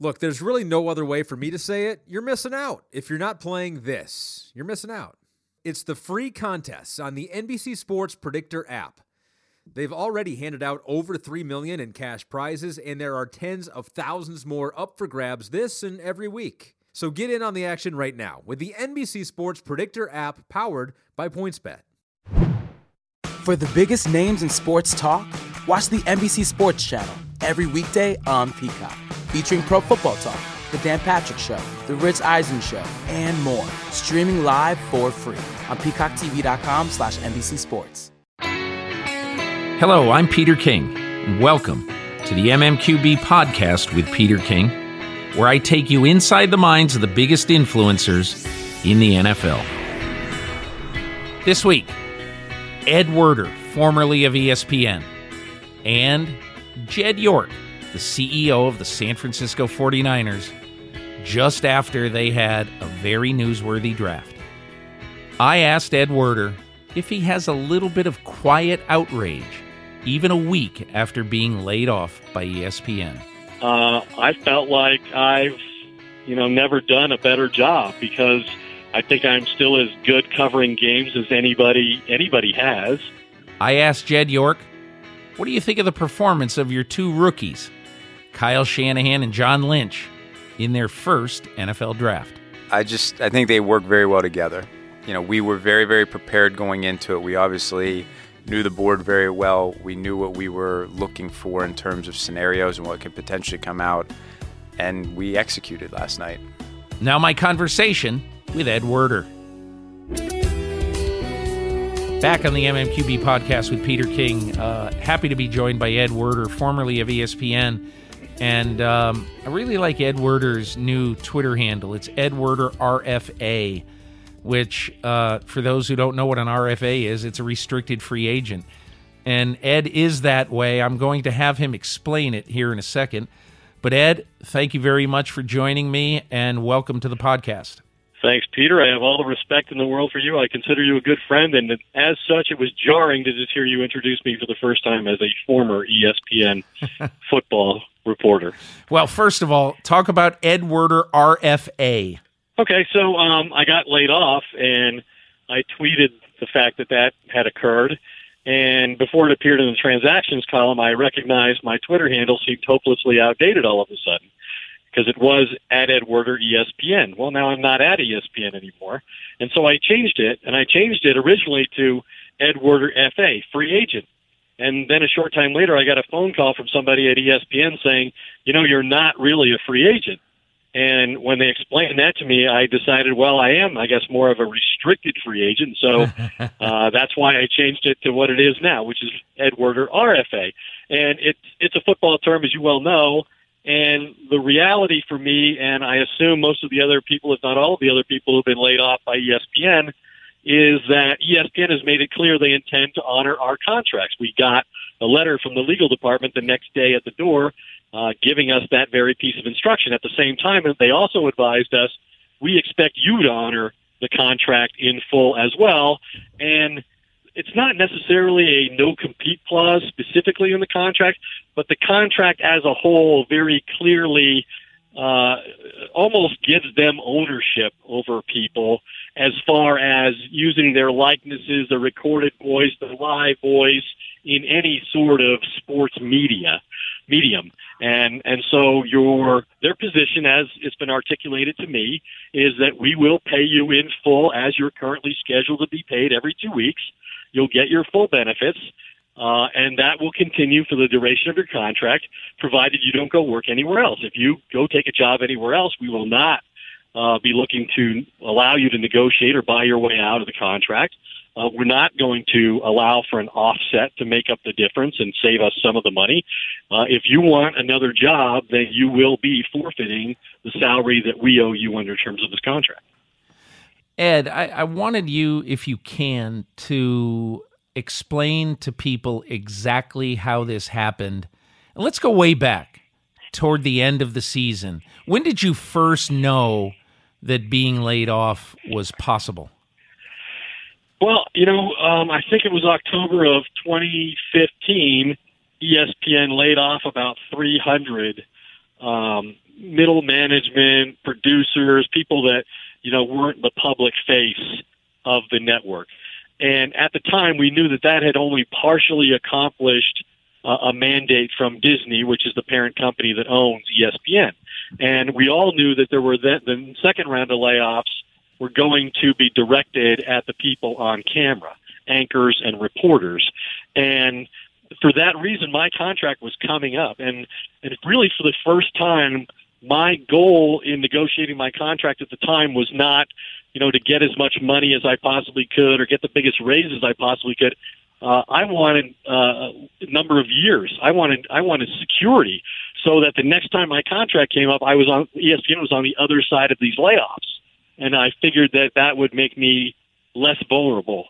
Look, there's really no other way for me to say it. You're missing out. If you're not playing this, you're missing out. It's the free contests on the NBC Sports Predictor app. They've already handed out over 3 million in cash prizes and there are tens of thousands more up for grabs this and every week. So get in on the action right now with the NBC Sports Predictor app powered by PointsBet. For the biggest names in sports talk, watch the NBC Sports Channel every weekday on Peacock, featuring Pro Football Talk, The Dan Patrick Show, The Rich Eisen Show, and more. Streaming live for free on peacocktv.com slash NBC Sports. Hello, I'm Peter King, and welcome to the MMQB podcast with Peter King, where I take you inside the minds of the biggest influencers in the NFL. This week, Ed Werder, formerly of ESPN, and Jed York, the CEO of the San Francisco 49ers, just after they had a very newsworthy draft. I asked Ed Werder if he has a little bit of quiet outrage, even a week after being laid off by ESPN. Uh, I felt like I've, you know, never done a better job because I think I'm still as good covering games as anybody anybody has. I asked Jed York, "What do you think of the performance of your two rookies, Kyle Shanahan and John Lynch, in their first NFL draft?" I just I think they work very well together. You know, we were very very prepared going into it. We obviously knew the board very well. We knew what we were looking for in terms of scenarios and what could potentially come out, and we executed last night. Now my conversation with Ed Werder. Back on the MMQB podcast with Peter King. Uh, happy to be joined by Ed Werder, formerly of ESPN. And um, I really like Ed Werder's new Twitter handle. It's Ed Werder RFA, which, uh, for those who don't know what an RFA is, it's a restricted free agent. And Ed is that way. I'm going to have him explain it here in a second. But Ed, thank you very much for joining me and welcome to the podcast. Thanks, Peter. I have all the respect in the world for you. I consider you a good friend, and as such, it was jarring to just hear you introduce me for the first time as a former ESPN football reporter. Well, first of all, talk about Ed Werder RFA. Okay, so um, I got laid off, and I tweeted the fact that that had occurred. And before it appeared in the transactions column, I recognized my Twitter handle seemed hopelessly outdated all of a sudden because it was at Ed Werder ESPN. Well, now I'm not at ESPN anymore. And so I changed it, and I changed it originally to Ed Werder FA, free agent. And then a short time later, I got a phone call from somebody at ESPN saying, you know, you're not really a free agent. And when they explained that to me, I decided, well, I am, I guess, more of a restricted free agent. So uh, that's why I changed it to what it is now, which is Ed Werder RFA. And it's it's a football term, as you well know. And the reality for me, and I assume most of the other people, if not all of the other people who've been laid off by ESPN, is that ESPN has made it clear they intend to honor our contracts. We got a letter from the legal department the next day at the door uh, giving us that very piece of instruction. At the same time, they also advised us we expect you to honor the contract in full as well. And it's not necessarily a no compete clause specifically in the contract, but the contract as a whole very clearly uh, almost gives them ownership over people as far as using their likenesses, the recorded voice, the live voice in any sort of sports media medium. And and so your their position as it's been articulated to me is that we will pay you in full as you're currently scheduled to be paid every two weeks. You'll get your full benefits. Uh, and that will continue for the duration of your contract, provided you don't go work anywhere else. If you go take a job anywhere else, we will not uh, be looking to allow you to negotiate or buy your way out of the contract. Uh, we're not going to allow for an offset to make up the difference and save us some of the money. Uh, if you want another job, then you will be forfeiting the salary that we owe you under terms of this contract. Ed, I, I wanted you, if you can, to explain to people exactly how this happened. And let's go way back toward the end of the season. When did you first know that being laid off was possible? Well, you know, um, I think it was October of 2015. ESPN laid off about 300 uh, um, middle management, producers, people that you know weren't the public face of the network. And at the time, we knew that that had only partially accomplished uh, a mandate from Disney, which is the parent company that owns ESPN. And we all knew that there were the, the second round of layoffs were going to be directed at the people on camera, anchors and reporters. And for that reason, my contract was coming up. And, and really, for the first time, my goal in negotiating my contract at the time was not, you know, to get as much money as I possibly could or get the biggest raises I possibly could. Uh, I wanted uh, a number of years. I wanted I wanted security so that the next time my contract came up, I was on ESPN was on the other side of these layoffs, and I figured that that would make me less vulnerable.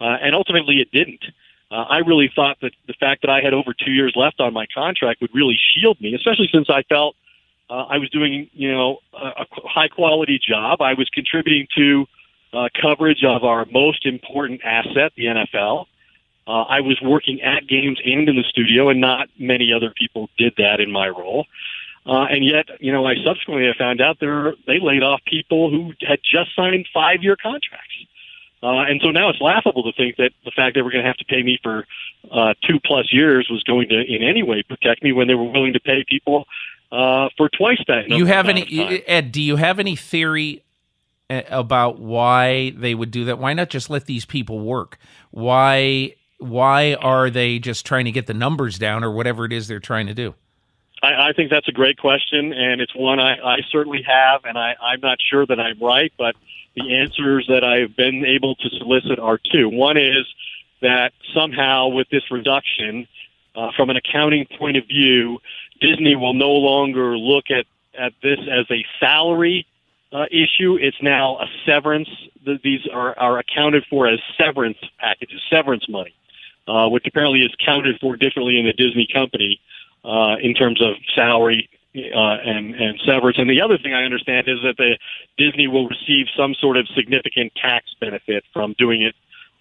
Uh, and ultimately, it didn't. Uh, I really thought that the fact that I had over two years left on my contract would really shield me, especially since I felt uh, I was doing, you know, a, a high quality job. I was contributing to uh, coverage of our most important asset, the NFL. Uh, I was working at games and in the studio, and not many other people did that in my role. Uh, and yet, you know, I subsequently I found out there they laid off people who had just signed five year contracts. Uh, and so now it's laughable to think that the fact they were going to have to pay me for uh, two plus years was going to in any way protect me when they were willing to pay people uh, for twice that. You have any Ed? Do you have any theory uh, about why they would do that? Why not just let these people work? Why why are they just trying to get the numbers down or whatever it is they're trying to do? I, I think that's a great question, and it's one I, I certainly have, and I, I'm not sure that I'm right, but the answers that I've been able to solicit are two. One is that somehow with this reduction, uh, from an accounting point of view, Disney will no longer look at, at this as a salary uh, issue. It's now a severance. These are, are accounted for as severance packages, severance money uh, which apparently is counted for differently in the Disney company uh, in terms of salary uh, and and severance. And the other thing I understand is that the Disney will receive some sort of significant tax benefit from doing it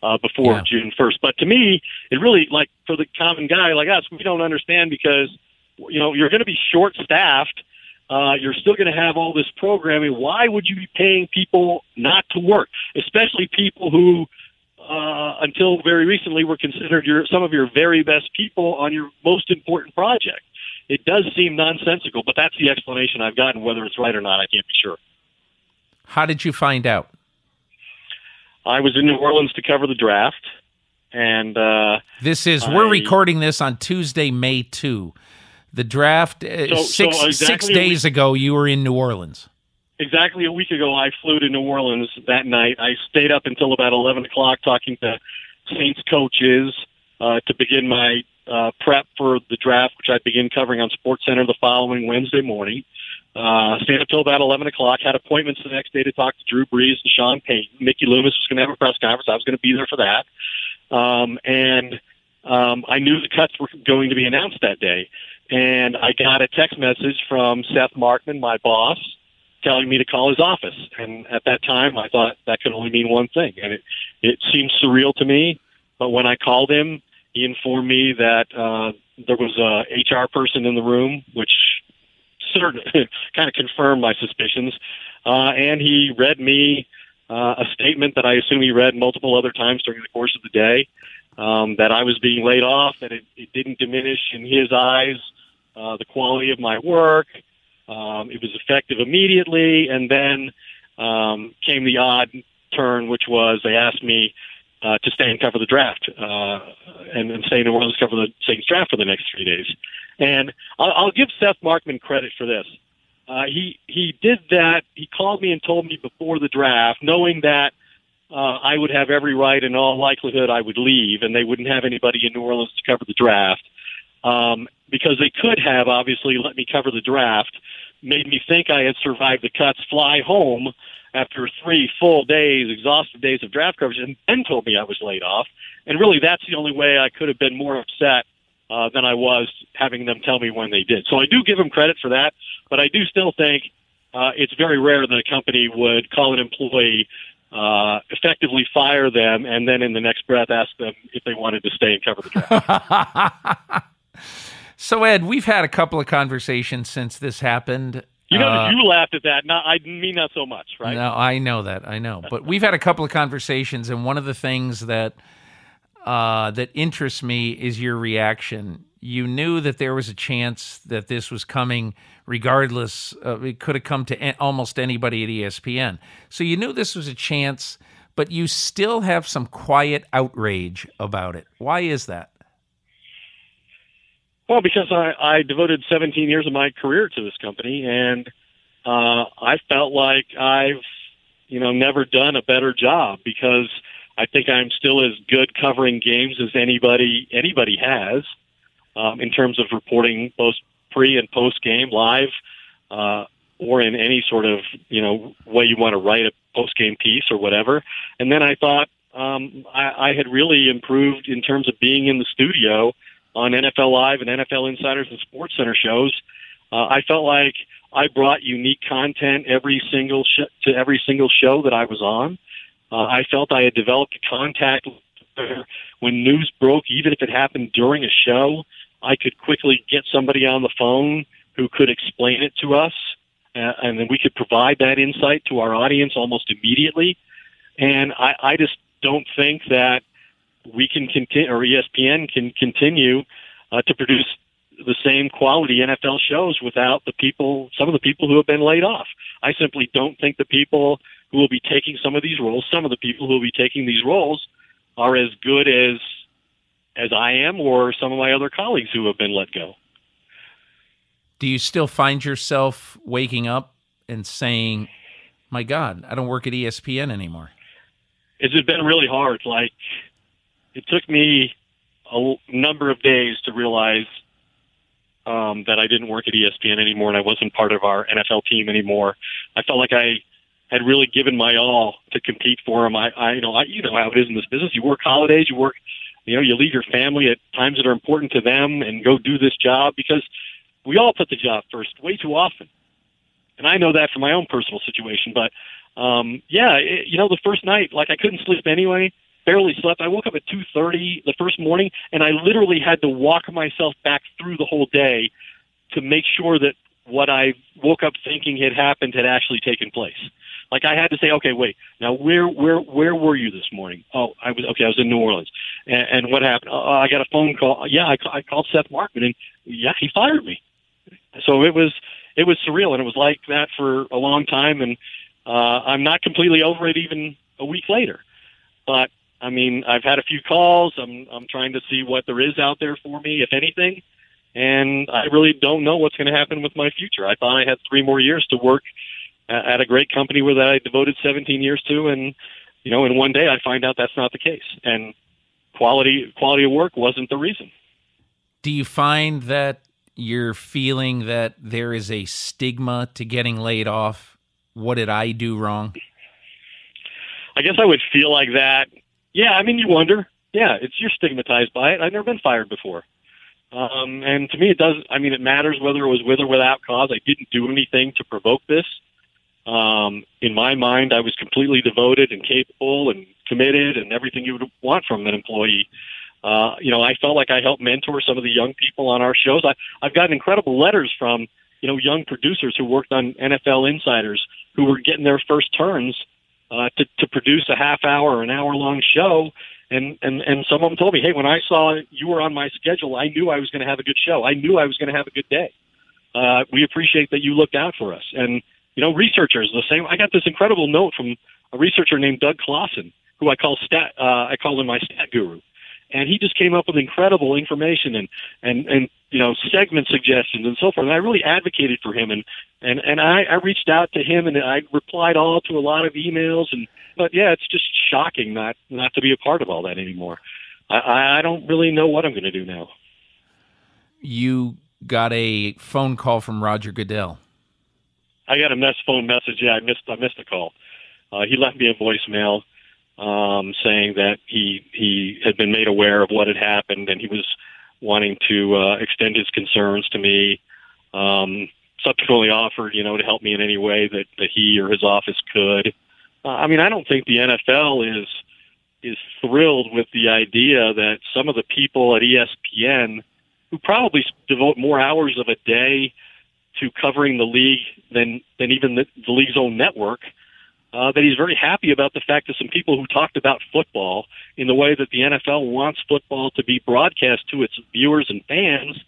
uh, before yeah. June first. But to me, it really like for the common guy like us, we don't understand because you know you're going to be short staffed. Uh, you're still going to have all this programming. Why would you be paying people not to work, especially people who uh, until very recently were considered your some of your very best people on your most important project. It does seem nonsensical, but that's the explanation I've gotten. Whether it's right or not, I can't be sure. How did you find out? I was in New Orleans to cover the draft, and uh, this is we're recording this on Tuesday, May two. The draft uh, so, six so exactly six days week, ago. You were in New Orleans exactly a week ago, I flew to New Orleans that night. I stayed up until about 11 o'clock talking to Saints coaches uh, to begin my uh, prep for the draft, which I begin covering on Sports Center the following Wednesday morning. Uh, stayed up till about 11 o'clock, had appointments the next day to talk to Drew Brees and Sean Payton. Mickey Loomis was going to have a press conference. I was going to be there for that. Um, and um, I knew the cuts were going to be announced that day. And I got a text message from Seth Markman, my boss, telling me to call his office. And at that time, I thought that could only mean one thing. And it, it seemed surreal to me. But when I called him, he informed me that uh, there was a HR person in the room, which of kind of confirmed my suspicions. Uh, and he read me uh, a statement that I assume he read multiple other times during the course of the day. Um, that I was being laid off, that it, it didn't diminish in his eyes uh, the quality of my work, um, it was effective immediately, and then um, came the odd turn, which was they asked me uh, to stay and cover the draft uh, and, and stay in New Orleans cover the Saints draft for the next three days. And I'll, I'll give Seth Markman credit for this. Uh, he he did that. He called me and told me before the draft, knowing that uh, I would have every right, in all likelihood, I would leave, and they wouldn't have anybody in New Orleans to cover the draft um, because they could have obviously let me cover the draft, made me think I had survived the cuts, fly home after three full days, exhaustive days of draft coverage, and then told me I was laid off. And really, that's the only way I could have been more upset uh, than I was having them tell me when they did. So I do give them credit for that, but I do still think uh, it's very rare that a company would call an employee uh, effectively fire them and then in the next breath ask them if they wanted to stay and cover the draft. So Ed, we've had a couple of conversations since this happened. You know, uh, you laughed at that. Not, I mean not so much, right? No, I know that. I know. But we've had a couple of conversations, and one of the things that uh, that interests me is your reaction. You knew that there was a chance that this was coming, regardless. it could have come to almost anybody at ESPN. So you knew this was a chance, but you still have some quiet outrage about it. Why is that? Well, because I, I devoted 17 years of my career to this company, and uh, I felt like I've, you know, never done a better job because I think I'm still as good covering games as anybody anybody has um, in terms of reporting both pre and post game live, uh, or in any sort of you know way you want to write a post game piece or whatever. And then I thought um, I, I had really improved in terms of being in the studio on NFL Live and NFL Insiders and Sports Center shows. Uh, I felt like I brought unique content every single sh- to every single show that I was on. Uh, I felt I had developed a contact when news broke, even if it happened during a show. I could quickly get somebody on the phone who could explain it to us, uh, and then we could provide that insight to our audience almost immediately. And I, I just don't think that we can continue, or ESPN can continue uh, to produce the same quality NFL shows without the people, some of the people who have been laid off. I simply don't think the people who will be taking some of these roles, some of the people who will be taking these roles, are as good as as I am or some of my other colleagues who have been let go. Do you still find yourself waking up and saying, "My God, I don't work at ESPN anymore"? It's been really hard. Like it took me a number of days to realize um, that I didn't work at ESPN anymore and I wasn't part of our NFL team anymore. I felt like I had really given my all to compete for them. I, I you know, I, you know how it is in this business. You work holidays, you work, you know, you leave your family at times that are important to them and go do this job because we all put the job first way too often. And I know that from my own personal situation, but um, yeah, it, you know, the first night, like I couldn't sleep anyway barely slept. I woke up at 2:30 the first morning, and I literally had to walk myself back through the whole day to make sure that what I woke up thinking had happened had actually taken place. Like I had to say, okay, wait, now where where where were you this morning? Oh, I was okay. I was in New Orleans, and, and what happened? Uh, I got a phone call. Yeah, I, I called Seth Markman, and yeah, he fired me. So it was it was surreal, and it was like that for a long time. And uh, I'm not completely over it even a week later, but I mean, I've had a few calls. I'm I'm trying to see what there is out there for me, if anything, and I really don't know what's going to happen with my future. I thought I had three more years to work at a great company where that I devoted 17 years to, and you know, in one day I find out that's not the case, and quality quality of work wasn't the reason. Do you find that you're feeling that there is a stigma to getting laid off? What did I do wrong? I guess I would feel like that yeah, I mean, you wonder. Yeah, it's you're stigmatized by it. I've never been fired before. Um, and to me, it does. I mean, it matters whether it was with or without cause. I didn't do anything to provoke this. Um, in my mind, I was completely devoted and capable and committed and everything you would want from an employee. Uh, you know, I felt like I helped mentor some of the young people on our shows. I, I've gotten incredible letters from, you know, young producers who worked on NFL Insiders who were getting their first turns uh, to to produce a half hour, or an hour long show. And and and some of them told me, hey, when I saw you were on my schedule, I knew I was going to have a good show. I knew I was going to have a good day. Uh, we appreciate that you looked out for us. And you know, researchers the same. I got this incredible note from a researcher named Doug Clausen, who I call stat. Uh, I call him my stat guru and he just came up with incredible information and and and you know segment suggestions and so forth. And I really advocated for him, and and and I, I reached out to him, and I replied all to a lot of emails. And but yeah, it's just shocking not not to be a part of all that anymore. I, I don't really know what I'm going to do now. You got a phone call from Roger Goodell. I got a mess phone message. Yeah, I missed I missed a call. Uh, he left me a voicemail um, saying that he he had been made aware of what had happened and he was wanting to uh, extend his concerns to me. Um, subsequently offered, you know, to help me in any way that, that he or his office could. Uh, I mean, I don't think the NFL is is thrilled with the idea that some of the people at ESPN who probably devote more hours of a day to covering the league than than even the, the league's own network. Uh, that he's very happy about the fact that some people who talked about football in the way that the NFL wants football to be broadcast to its viewers and fans,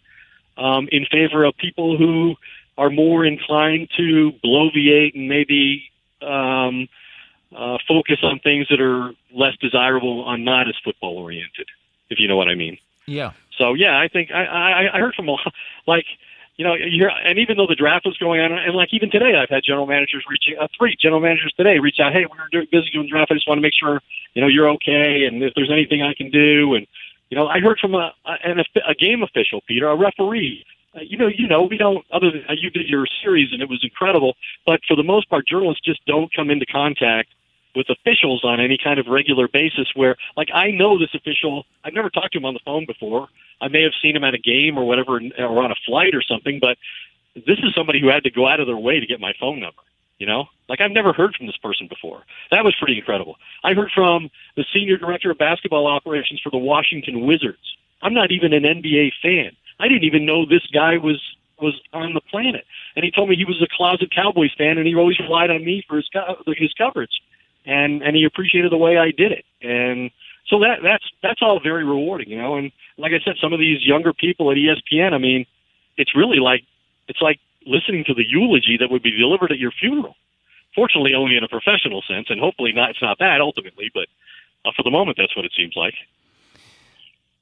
um, in favor of people who are more inclined to bloviate and maybe um, uh, focus on things that are less desirable on not as football oriented, if you know what I mean. Yeah. So yeah, I think I I, I heard from a like you know you hear and even though the draft was going on and like even today I've had general managers reaching uh, three general managers today reach out hey we're doing, busy doing draft I just want to make sure you know you're okay and if there's anything I can do and you know I heard from a a, a game official Peter a referee uh, you know, you know, we don't. Other than uh, you did your series and it was incredible, but for the most part, journalists just don't come into contact with officials on any kind of regular basis. Where, like, I know this official. I've never talked to him on the phone before. I may have seen him at a game or whatever, or on a flight or something. But this is somebody who had to go out of their way to get my phone number. You know, like I've never heard from this person before. That was pretty incredible. I heard from the senior director of basketball operations for the Washington Wizards. I'm not even an NBA fan. I didn't even know this guy was was on the planet. And he told me he was a closet Cowboys fan, and he always relied on me for his co- his coverage, and and he appreciated the way I did it. And so that that's that's all very rewarding, you know. And like I said, some of these younger people at ESPN, I mean, it's really like it's like listening to the eulogy that would be delivered at your funeral. Fortunately, only in a professional sense, and hopefully not. It's not that ultimately, but uh, for the moment, that's what it seems like.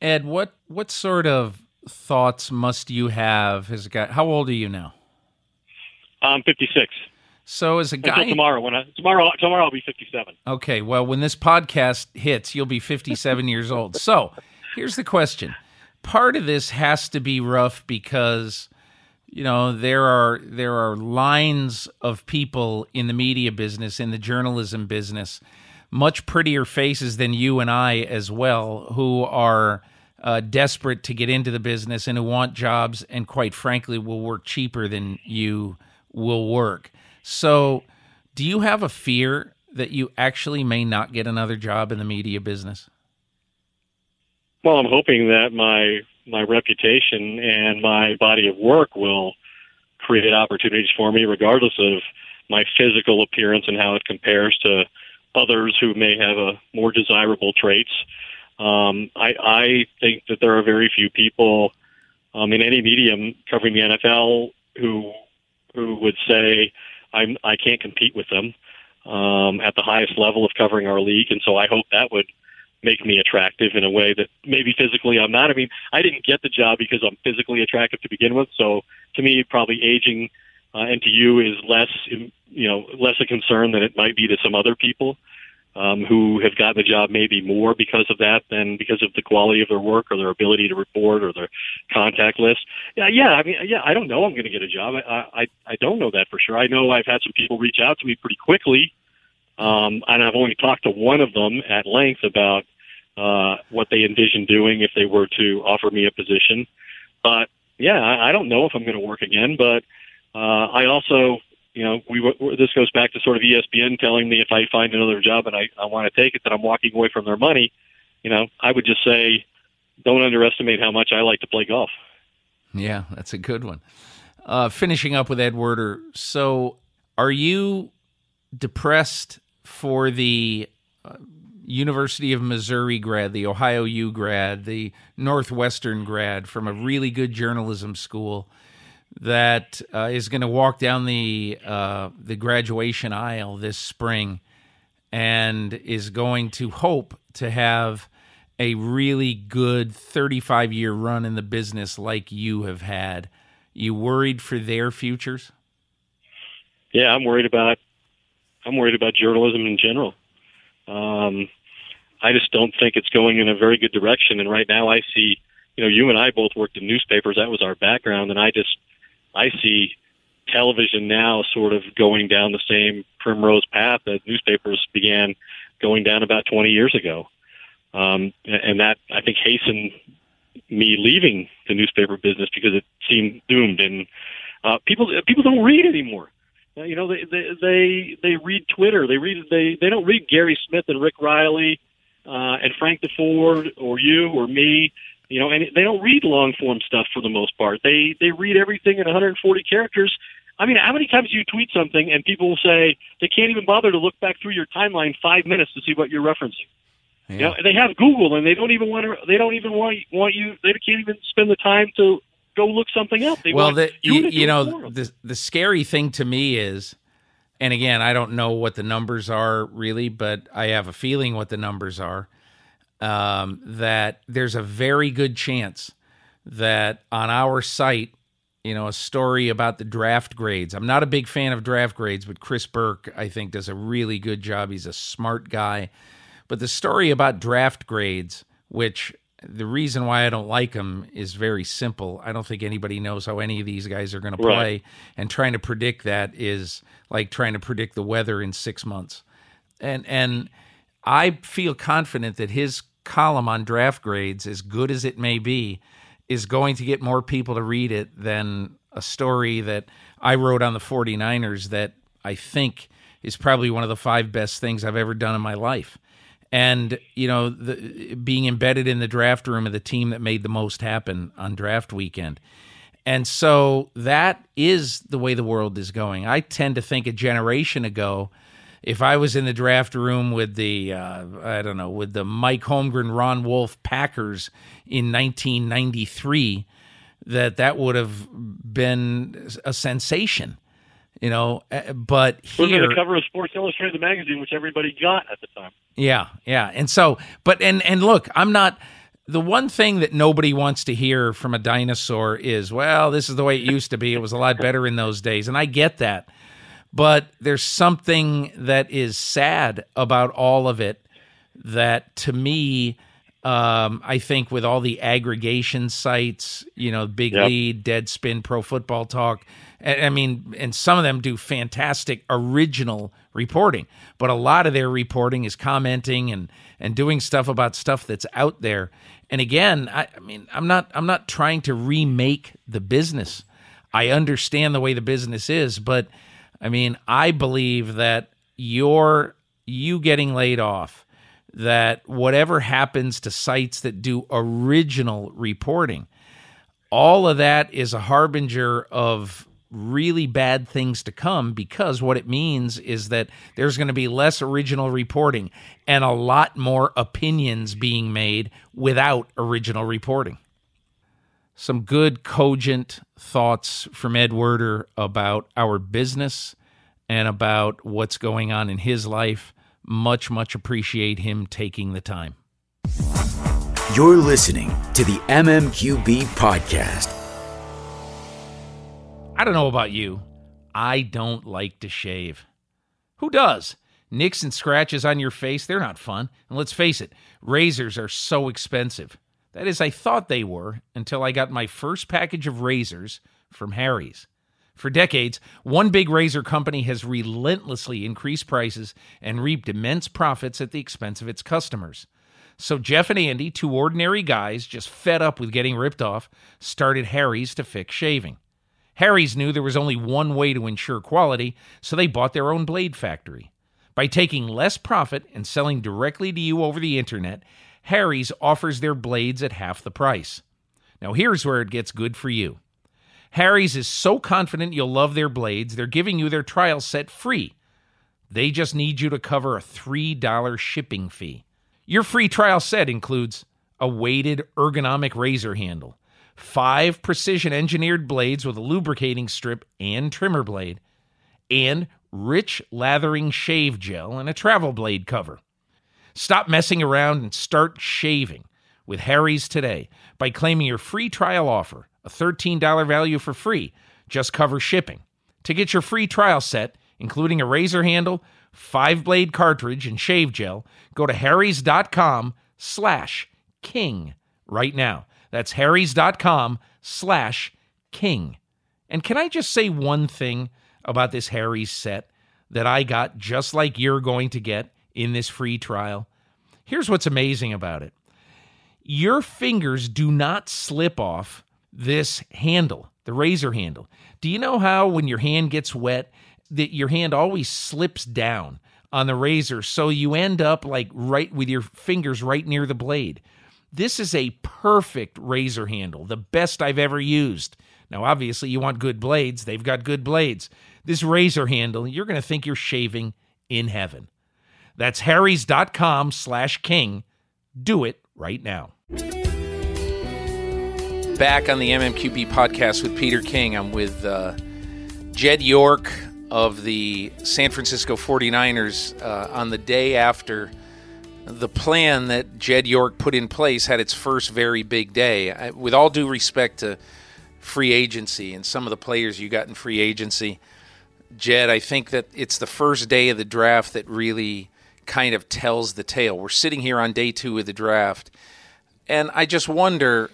Ed, what what sort of thoughts must you have Has guy? How old are you now? I'm 56. So as a guy Until tomorrow when I, tomorrow tomorrow I'll be 57. Okay, well when this podcast hits, you'll be 57 years old. So, here's the question. Part of this has to be rough because you know there are there are lines of people in the media business in the journalism business much prettier faces than you and I as well who are uh, desperate to get into the business and who want jobs and quite frankly will work cheaper than you will work. So, do you have a fear that you actually may not get another job in the media business? Well, I'm hoping that my my reputation and my body of work will create opportunities for me regardless of my physical appearance and how it compares to others who may have a more desirable traits. Um, I, I think that there are very few people um, in any medium covering the NFL who who would say I'm, I can't compete with them um, at the highest level of covering our league, and so I hope that would make me attractive in a way that maybe physically I'm not. I mean, I didn't get the job because I'm physically attractive to begin with, so to me, probably aging uh, and to you is less, you know, less a concern than it might be to some other people um, who have gotten the job maybe more because of that than because of the quality of their work or their ability to report or their contact list. Yeah, yeah. I mean, yeah. I don't know. I'm going to get a job. I, I I don't know that for sure. I know I've had some people reach out to me pretty quickly, um, and I've only talked to one of them at length about uh, what they envision doing if they were to offer me a position. But yeah, I, I don't know if I'm going to work again. But uh, I also you know, we this goes back to sort of ESPN telling me if I find another job and I, I want to take it, that I'm walking away from their money. You know, I would just say, don't underestimate how much I like to play golf. Yeah, that's a good one. Uh, finishing up with Ed Werder. So, are you depressed for the uh, University of Missouri grad, the Ohio U grad, the Northwestern grad from a really good journalism school? That uh, is going to walk down the uh, the graduation aisle this spring and is going to hope to have a really good 35 year run in the business like you have had. You worried for their futures? Yeah, I'm worried about I'm worried about journalism in general. Um, I just don't think it's going in a very good direction. And right now, I see, you know, you and I both worked in newspapers. That was our background, and I just I see television now sort of going down the same primrose path that newspapers began going down about 20 years ago. Um, and that I think hastened me leaving the newspaper business because it seemed doomed. And uh, people people don't read anymore. Uh, you know, they, they they they read Twitter. They read they they don't read Gary Smith and Rick Reilly, uh, and Frank Deford or you or me You know, and they don't read long form stuff for the most part. They they read everything in 140 characters. I mean, how many times do you tweet something and people will say they can't even bother to look back through your timeline five minutes to see what you're referencing? Yeah. You know, they have Google and they don't even want to. They don't even want want you. They can't even spend the time to go look something up. They well, the, you, you know, the the scary thing to me is, and again, I don't know what the numbers are really, but I have a feeling what the numbers are. Um, that there's a very good chance that on our site, you know, a story about the draft grades. I'm not a big fan of draft grades, but Chris Burke, I think, does a really good job. He's a smart guy. But the story about draft grades, which the reason why I don't like them is very simple. I don't think anybody knows how any of these guys are going to play, right. and trying to predict that is like trying to predict the weather in six months. And and I feel confident that his column on draft grades, as good as it may be, is going to get more people to read it than a story that I wrote on the 49ers that I think is probably one of the five best things I've ever done in my life. And you know the, being embedded in the draft room of the team that made the most happen on draft weekend. And so that is the way the world is going. I tend to think a generation ago if i was in the draft room with the uh, i don't know with the mike holmgren ron wolf packers in 1993 that that would have been a sensation you know uh, but here the cover of sports illustrated magazine which everybody got at the time yeah, yeah. And so, but and and look, I'm not the one thing that nobody wants to hear from a dinosaur is, well, this is the way it used to be. It was a lot better in those days. And I get that. But there's something that is sad about all of it that to me, um, I think with all the aggregation sites, you know, Big yep. Lead, Deadspin, Pro Football Talk, I mean, and some of them do fantastic original reporting, but a lot of their reporting is commenting and and doing stuff about stuff that's out there. And again, I, I mean, I'm not I'm not trying to remake the business. I understand the way the business is, but I mean, I believe that your you getting laid off, that whatever happens to sites that do original reporting, all of that is a harbinger of really bad things to come because what it means is that there's going to be less original reporting and a lot more opinions being made without original reporting. Some good, cogent thoughts from Ed Werder about our business and about what's going on in his life. Much, much appreciate him taking the time. You're listening to the MMQB podcast I don't know about you. I don't like to shave. Who does? Nicks and scratches on your face, they're not fun. And let's face it, razors are so expensive. That is, I thought they were until I got my first package of razors from Harry's. For decades, one big razor company has relentlessly increased prices and reaped immense profits at the expense of its customers. So Jeff and Andy, two ordinary guys just fed up with getting ripped off, started Harry's to fix shaving. Harry's knew there was only one way to ensure quality, so they bought their own blade factory. By taking less profit and selling directly to you over the internet, Harry's offers their blades at half the price. Now, here's where it gets good for you. Harry's is so confident you'll love their blades, they're giving you their trial set free. They just need you to cover a $3 shipping fee. Your free trial set includes a weighted ergonomic razor handle five precision engineered blades with a lubricating strip and trimmer blade, and rich lathering shave gel and a travel blade cover. Stop messing around and start shaving with Harry's today by claiming your free trial offer, a $13 value for free. Just cover shipping. To get your free trial set, including a razor handle, five blade cartridge, and shave gel, go to harrys.com slash king right now. That's harrys.com slash king. And can I just say one thing about this Harry's set that I got just like you're going to get in this free trial? Here's what's amazing about it your fingers do not slip off this handle, the razor handle. Do you know how when your hand gets wet, that your hand always slips down on the razor so you end up like right with your fingers right near the blade? This is a perfect razor handle, the best I've ever used. Now, obviously, you want good blades. They've got good blades. This razor handle, you're going to think you're shaving in heaven. That's harrys.com slash king. Do it right now. Back on the MMQB podcast with Peter King. I'm with uh, Jed York of the San Francisco 49ers uh, on the day after the plan that Jed York put in place had its first very big day. I, with all due respect to free agency and some of the players you got in free agency, Jed, I think that it's the first day of the draft that really kind of tells the tale. We're sitting here on day two of the draft, and I just wonder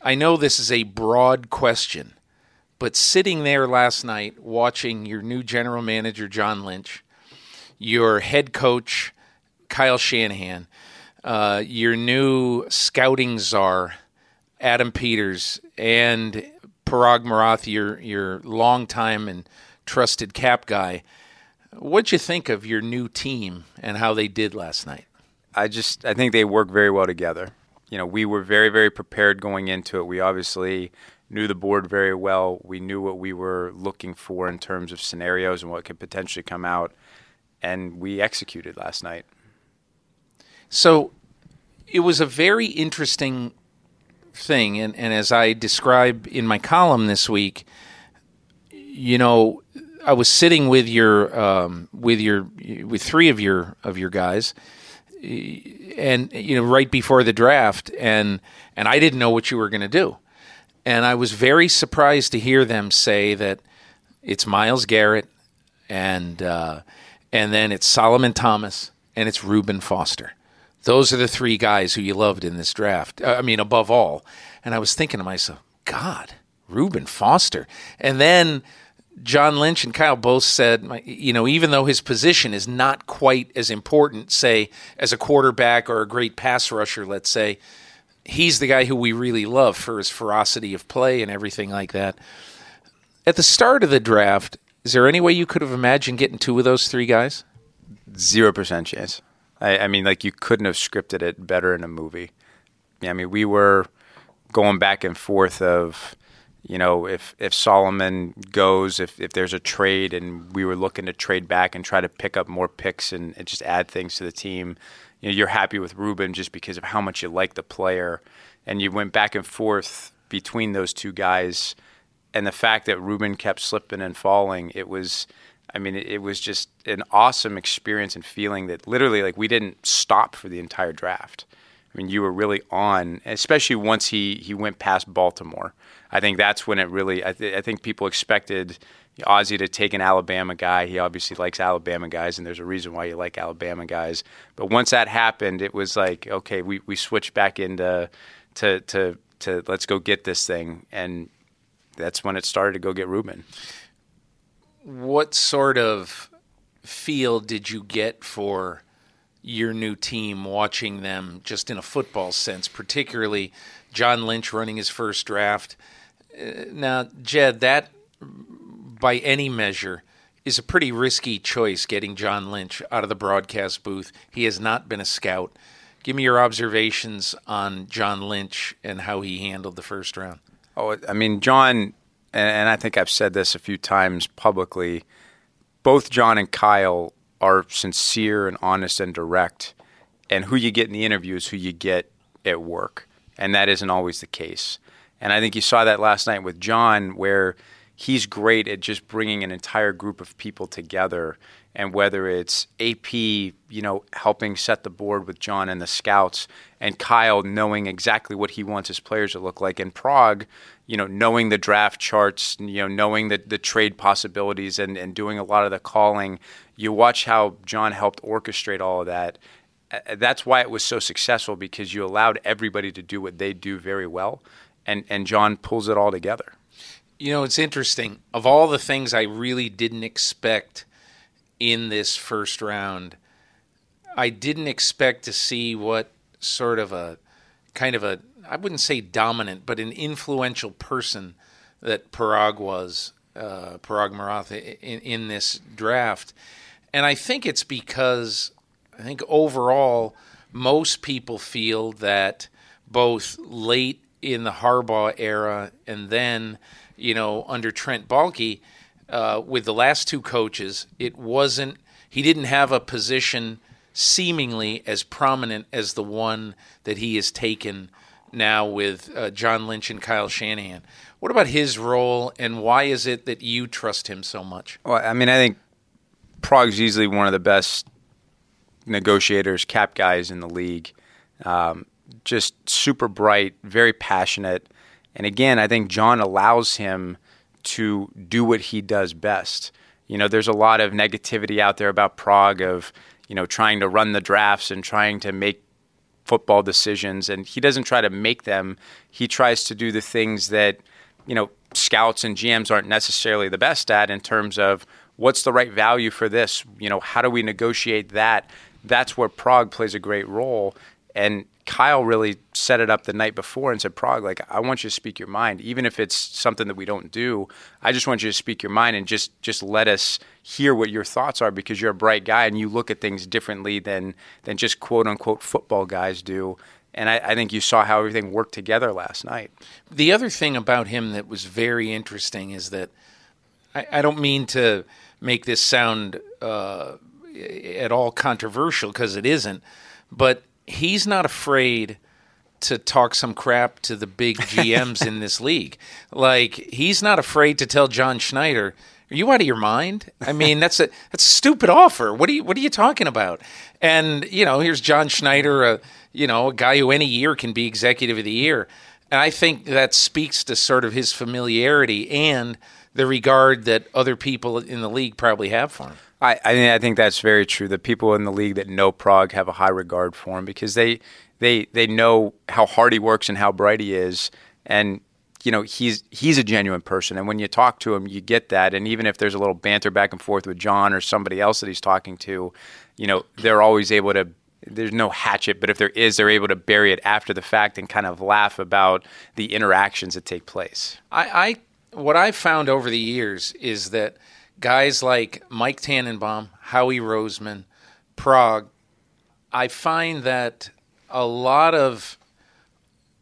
I know this is a broad question, but sitting there last night watching your new general manager, John Lynch, your head coach, Kyle Shanahan, uh, your new scouting czar, Adam Peters, and Parag Marathe, your, your longtime and trusted cap guy. What'd you think of your new team and how they did last night? I just I think they work very well together. You know, we were very very prepared going into it. We obviously knew the board very well. We knew what we were looking for in terms of scenarios and what could potentially come out, and we executed last night. So it was a very interesting thing, and, and as I describe in my column this week, you know, I was sitting with your um, with your with three of your of your guys, and you know, right before the draft, and and I didn't know what you were going to do, and I was very surprised to hear them say that it's Myles Garrett, and uh, and then it's Solomon Thomas, and it's Reuben Foster. Those are the three guys who you loved in this draft. Uh, I mean, above all. And I was thinking to myself, God, Reuben Foster. And then John Lynch and Kyle both said, you know, even though his position is not quite as important, say, as a quarterback or a great pass rusher, let's say, he's the guy who we really love for his ferocity of play and everything like that. At the start of the draft, is there any way you could have imagined getting two of those three guys? Zero percent chance. I, I mean, like you couldn't have scripted it better in a movie. Yeah, I mean, we were going back and forth of you know, if if Solomon goes, if if there's a trade, and we were looking to trade back and try to pick up more picks and, and just add things to the team, you know, you're happy with Reuben just because of how much you like the player, and you went back and forth between those two guys, and the fact that Reuben kept slipping and falling, it was. I mean, it, was just an awesome experience and feeling that literally, like, we didn't stop for the entire draft. I mean, you were really on, especially once he, he went past Baltimore. I think that's when it really. I, th- I think people expected Ozzie to take an Alabama guy. He obviously likes Alabama guys, and there's a reason why you like Alabama guys. But once that happened, it was like, okay, we, we switched back into to to to let's go get this thing, and that's when it started to go get Reuben. What sort of feel did you get for your new team watching them just in a football sense, particularly John Lynch running his first draft? Uh, now, Jed, that by any measure is a pretty risky choice getting John Lynch out of the broadcast booth. He has not been a scout. Give me your observations on John Lynch and how he handled the first round. Oh, I mean, John, and I think I've said this a few times publicly, both John and Kyle are sincere and honest and direct. And who you get in the interview is who you get at work. And that isn't always the case. And I think you saw that last night with John, where he's great at just bringing an entire group of people together. And whether it's AP, you know, helping set the board with John and the scouts, and Kyle knowing exactly what he wants his players to look like, and Parag, you know, knowing the draft charts, you know, knowing the, the trade possibilities and, and doing a lot of the calling. You watch how John helped orchestrate all of that. That's why it was so successful because you allowed everybody to do what they do very well and and John pulls it all together. You know, it's interesting. Of all the things I really didn't expect in this first round, I didn't expect to see what sort of a kind of a I wouldn't say dominant, but an influential person that Parag was, uh, Parag Marathe, in, in this draft. And I think it's because I think overall most people feel that both late in the Harbaugh era and then, you know, under Trent Baalke, uh, with the last two coaches, it wasn't, he didn't have a position seemingly as prominent as the one that he has taken now with uh, John Lynch and Kyle Shanahan. What about his role, and why is it that you trust him so much? Well, I mean, I think Parag's easily one of the best negotiators, cap guys in the league. Um, just super bright, very passionate. And again, I think John allows him to do what he does best. You know, there's a lot of negativity out there about Parag of, you know, trying to run the drafts and trying to make football decisions. And he doesn't try to make them. He tries to do the things that, you know, scouts and GMs aren't necessarily the best at in terms of what's the right value for this? You know, how do we negotiate that? That's where Parag plays a great role. And Kyle really set it up the night before and said, Parag, like, I want you to speak your mind. Even if it's something that we don't do, I just want you to speak your mind and just just let us hear what your thoughts are because you're a bright guy and you look at things differently than than just quote unquote football guys do. And I, I think you saw how everything worked together last night. The other thing about him that was very interesting is that I, I don't mean to make this sound uh, at all controversial because it isn't, but he's not afraid to talk some crap to the big GMs in this league. Like he's not afraid to tell John Schneider, "Are you out of your mind?" I mean, that's a that's a stupid offer. What are you what are you talking about? And you know, here's John Schneider, a you know a guy who any year can be executive of the year. And I think that speaks to sort of his familiarity and the regard that other people in the league probably have for him. I, I, I think that's very true. The people in the league that know Parag have a high regard for him because they they they know how hard he works and how bright he is, and you know he's he's a genuine person. And when you talk to him, you get that. And even if there's a little banter back and forth with John or somebody else that he's talking to, you know they're always able to. There's no hatchet, but if there is, they're able to bury it after the fact and kind of laugh about the interactions that take place. I, I what I've found over the years is that guys like Mike Tannenbaum, Howie Roseman, Parag, I find that a lot of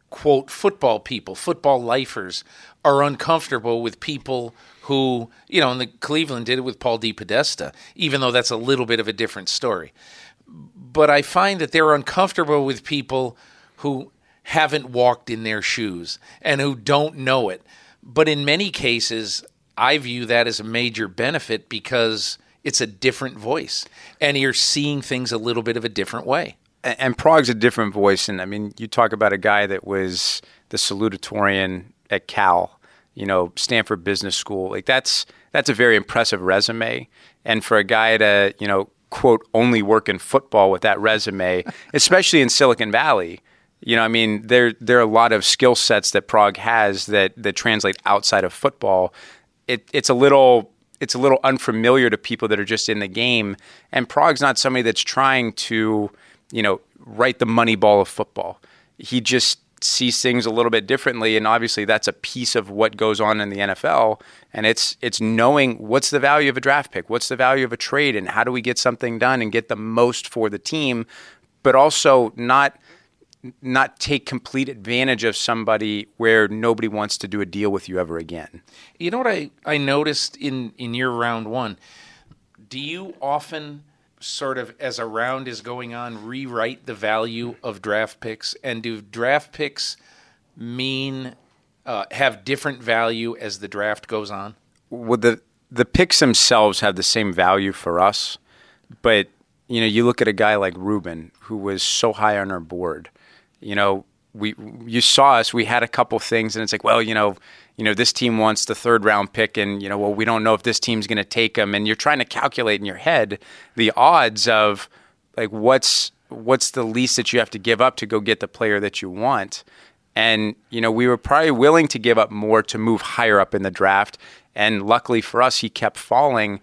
quote football people, football lifers, are uncomfortable with people who, you know, and the Cleveland did it with Paul D. DePodesta, even though that's a little bit of a different story. But I find that they're uncomfortable with people who haven't walked in their shoes and who don't know it. But in many cases, I view that as a major benefit because it's a different voice and you're seeing things a little bit of a different way. And, and Parag's a different voice. And I mean, you talk about a guy that was the salutatorian at Cal, you know, Stanford Business School. Like that's that's a very impressive resume. And for a guy to, you know, quote, only work in football with that resume, especially in Silicon Valley, you know, I mean, there there are a lot of skill sets that Parag has that that translate outside of football it, it's a little it's a little unfamiliar to people that are just in the game. And Parag's not somebody that's trying to, you know, write the money ball of football. He just sees things a little bit differently, and obviously that's a piece of what goes on in the NFL. And it's it's knowing what's the value of a draft pick, what's the value of a trade, and how do we get something done and get the most for the team, but also not not take complete advantage of somebody where nobody wants to do a deal with you ever again. You know what I, I noticed in, in your round one? Do you often sort of as a round is going on rewrite the value of draft picks and do draft picks mean uh, have different value as the draft goes on well the the picks themselves have the same value for us but you know you look at a guy like Reuben who was so high on our board you know, we you saw us. We had a couple things, and it's like, well, you know, you know, this team wants the third round pick, and you know, well, we don't know if this team's going to take them, and you're trying to calculate in your head the odds of like what's what's the least that you have to give up to go get the player that you want. And you know, we were probably willing to give up more to move higher up in the draft. And luckily for us, he kept falling.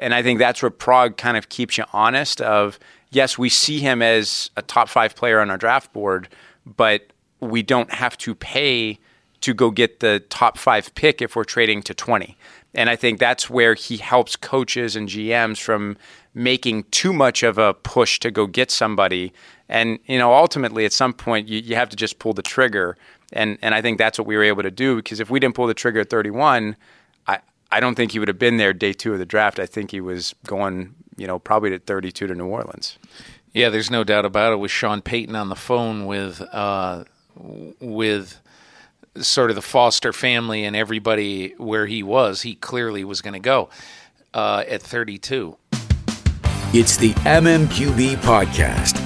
And I think that's where Parag kind of keeps you honest. Of yes, we see him as a top five player on our draft board, but we don't have to pay to go get the top five pick if we're trading to 20. And I think that's where he helps coaches and GMs from making too much of a push to go get somebody And you know, ultimately, at some point, you, you have to just pull the trigger. And and I think that's what we were able to do because if we didn't pull the trigger at 31, I I don't think he would have been there day two of the draft. I think he was going, you know, probably to 32 to New Orleans. Yeah, there's no doubt about it. With Sean Payton on the phone with uh, with sort of the Foster family and everybody where he was, he clearly was going to go uh, at 32. It's the MMQB podcast.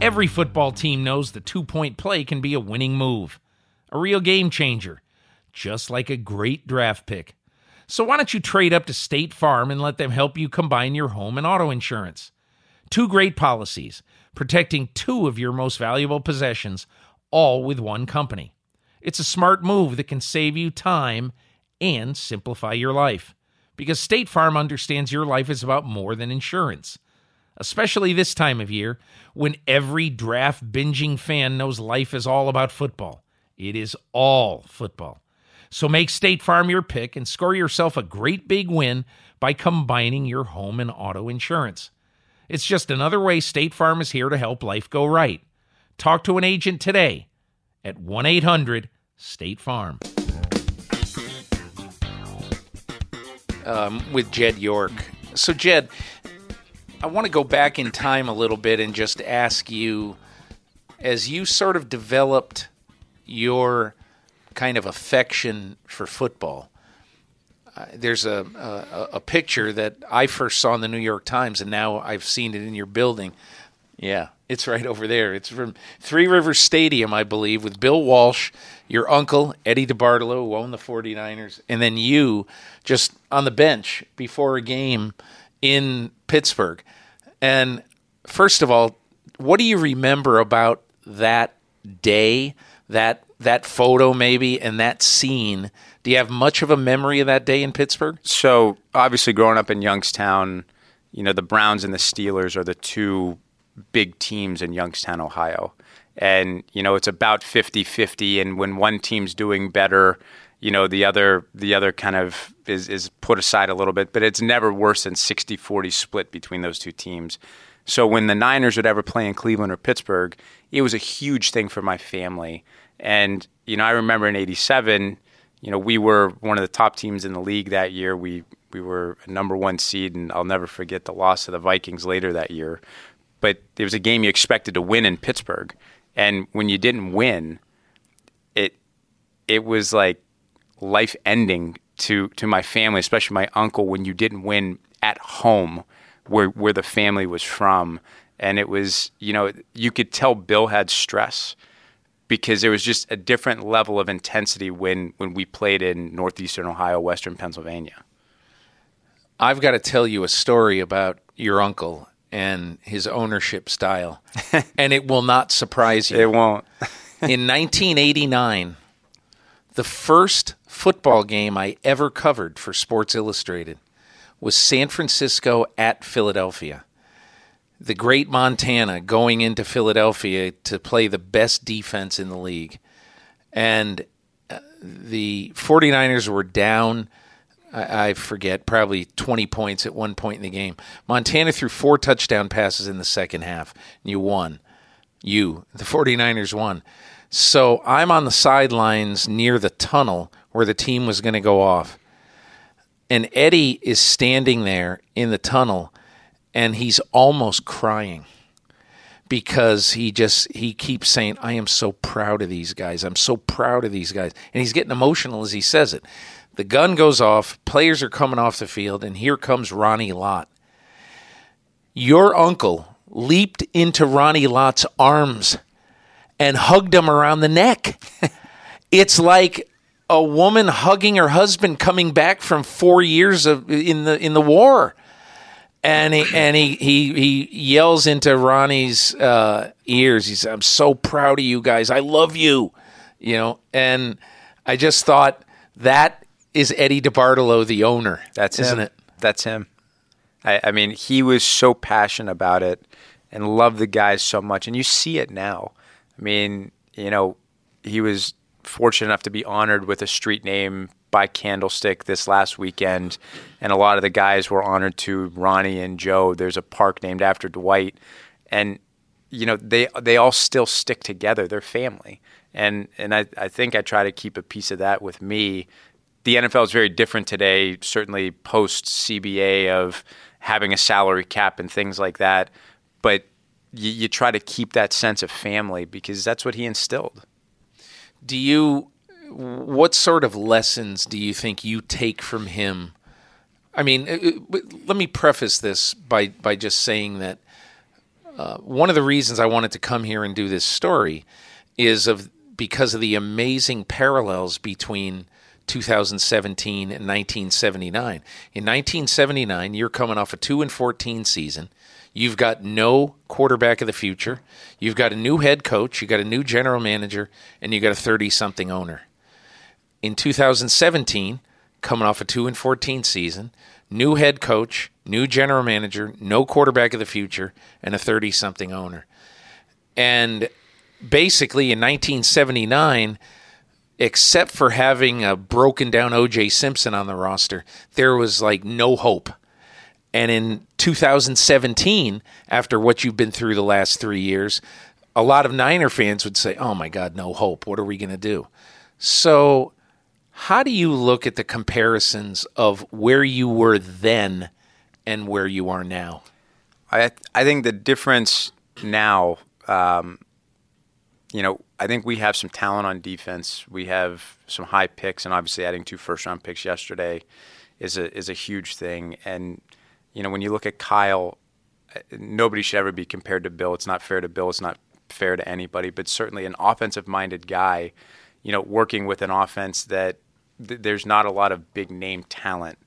Every football team knows the two point play can be a winning move, a real game changer, just like a great draft pick. So why don't you trade up to State Farm and let them help you combine your home and auto insurance? Two great policies, protecting two of your most valuable possessions, all with one company. It's a smart move that can save you time and simplify your life. Because State Farm understands your life is about more than insurance, especially this time of year when every draft binging fan knows life is all about football. It is all football. So make State Farm your pick and score yourself a great big win by combining your home and auto insurance. It's just another way State Farm is here to help life go right. Talk to an agent today at 1 800 State Farm. Um, with Jed York. So, Jed, I want to go back in time a little bit and just ask you as you sort of developed your kind of affection for football. Uh, there's a, a, a picture that I first saw in the New York Times, and now I've seen it in your building. Yeah, it's right over there. It's from Three Rivers Stadium, I believe, with Bill Walsh, your uncle, Eddie DeBartolo, who owned the 49ers, and then you just on the bench before a game in Pittsburgh. And first of all, what do you remember about that day, that that photo maybe, and that scene? Do you have much of a memory of that day in Pittsburgh? So obviously, growing up in Youngstown, you know the Browns and the Steelers are the two big teams in Youngstown, Ohio. And, you know, it's about 50-50 and when one team's doing better, you know, the other the other kind of is is put aside a little bit, but it's never worse than 60-40 split between those two teams. So when the Niners would ever play in Cleveland or Pittsburgh, it was a huge thing for my family. And, you know, I remember in 87, you know, we were one of the top teams in the league that year. We we were a number one seed, and I'll never forget the loss to the Vikings later that year. But it was a game you expected to win in Pittsburgh, and when you didn't win, it it was like life ending to to my family, especially my uncle, when you didn't win at home, where where the family was from, and it was you know you could tell Bill had stress because there was just a different level of intensity when when we played in northeastern Ohio, western Pennsylvania. I've got to tell you a story about your uncle and his ownership style, and it will not surprise you. It won't. In 1989, the first football game I ever covered for Sports Illustrated was San Francisco at Philadelphia. The great Montana going into Philadelphia to play the best defense in the league. And uh, the 49ers were down I, I forget, probably 20 points at one point in the game. Montana threw four touchdown passes in the second half, and you won. You, the 49ers won. So I'm on the sidelines near the tunnel where the team was going to go off. And Eddie is standing there in the tunnel and he's almost crying because he just he keeps saying I am so proud of these guys. I'm so proud of these guys. And he's getting emotional as he says it. The gun goes off, players are coming off the field, and here comes Ronnie Lott. Your uncle leaped into Ronnie Lott's arms and hugged him around the neck. it's like a woman hugging her husband coming back from four years of in the in the war. And he and he he, he yells into Ronnie's uh, ears. He says, "I'm so proud of you guys. I love you." You know, and I just thought that is Eddie DeBartolo the owner. That's isn't him. it? That's him. I, I mean, he was so passionate about it and loved the guys so much, and you see it now. I mean, you know, he was fortunate enough to be honored with a street name by Candlestick this last weekend, and a lot of the guys were honored to Ronnie and Joe. There's a park named after Dwight, and you know they they all still stick together. They're family, and and I I think I try to keep a piece of that with me. The NFL is very different today, certainly post CBA of having a salary cap and things like that, but you, you try to keep that sense of family because that's what he instilled. Do you? What sort of lessons do you think you take from him? I mean, uh, uh, let me preface this by by just saying that uh, one of the reasons I wanted to come here and do this story is of because of the amazing parallels between 2017 and 1979. In 1979, you're coming off a 2 and 14 season. You've got no quarterback of the future. You've got a new head coach, you've got a new general manager, and you've got a 30 something owner. In 2017, coming off a 2 and 14 season, new head coach, new general manager, no quarterback of the future, and a 30 something owner. And basically in 1979, except for having a broken down OJ Simpson on the roster, there was like no hope. And in 2017, after what you've been through the last three years, a lot of Niner fans would say, oh my God, no hope. What are we going to do? So, how do you look at the comparisons of where you were then and where you are now? I I think the difference now, um, you know, I think we have some talent on defense. We have some high picks, and obviously adding two first round picks yesterday is a is a huge thing. And you know, when you look at Kyle, nobody should ever be compared to Bill. It's not fair to Bill. It's not fair to anybody. But certainly, an offensive minded guy, you know, working with an offense that th- there's not a lot of big name talent.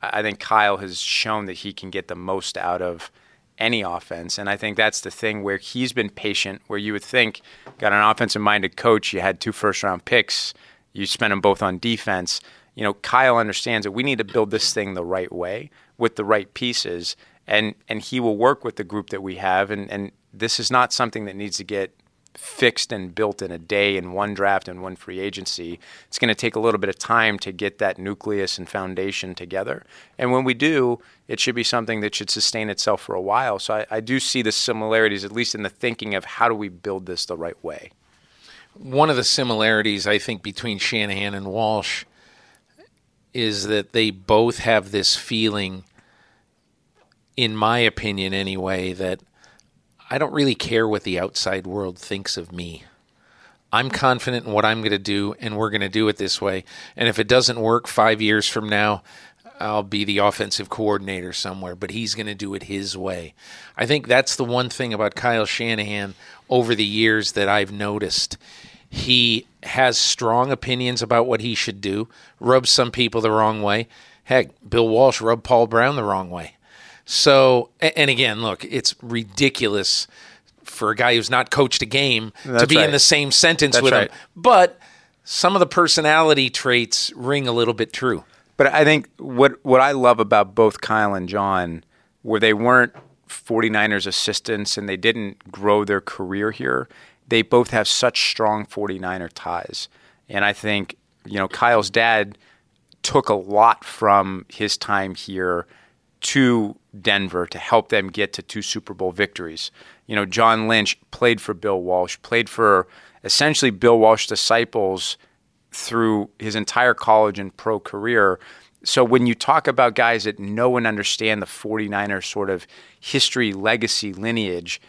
I think Kyle has shown that he can get the most out of any offense. And I think that's the thing where he's been patient, where you would think, got an offensive minded coach, you had two first round picks, you spent them both on defense. You know, Kyle understands that we need to build this thing the right way with the right pieces. And, and he will work with the group that we have. And, and this is not something that needs to get fixed and built in a day in one draft and one free agency. It's going to take a little bit of time to get that nucleus and foundation together. And when we do, it should be something that should sustain itself for a while. So I, I do see the similarities, at least in the thinking of how do we build this the right way. One of the similarities, I think, between Shanahan and Walsh is that they both have this feeling, in my opinion anyway, that I don't really care what the outside world thinks of me. I'm confident in what I'm going to do, and we're going to do it this way. And if it doesn't work five years from now, I'll be the offensive coordinator somewhere, but he's going to do it his way. I think that's the one thing about Kyle Shanahan over the years that I've noticed. He has strong opinions about what he should do, rubs some people the wrong way. Heck, Bill Walsh rubbed Paul Brown the wrong way. So, and again, look, it's ridiculous for a guy who's not coached a game That's to be right. in the same sentence That's with right. him. But some of the personality traits ring a little bit true. But I think what what I love about both Kyle and John, where they weren't 49ers assistants and they didn't grow their career here, they both have such strong 49er ties. And I think, you know, Kyle's dad took a lot from his time here to Denver to help them get to two Super Bowl victories. You know, John Lynch played for Bill Walsh, played for essentially Bill Walsh disciples through his entire college and pro career. So when you talk about guys that know and understand the 49ers sort of history, legacy, lineage,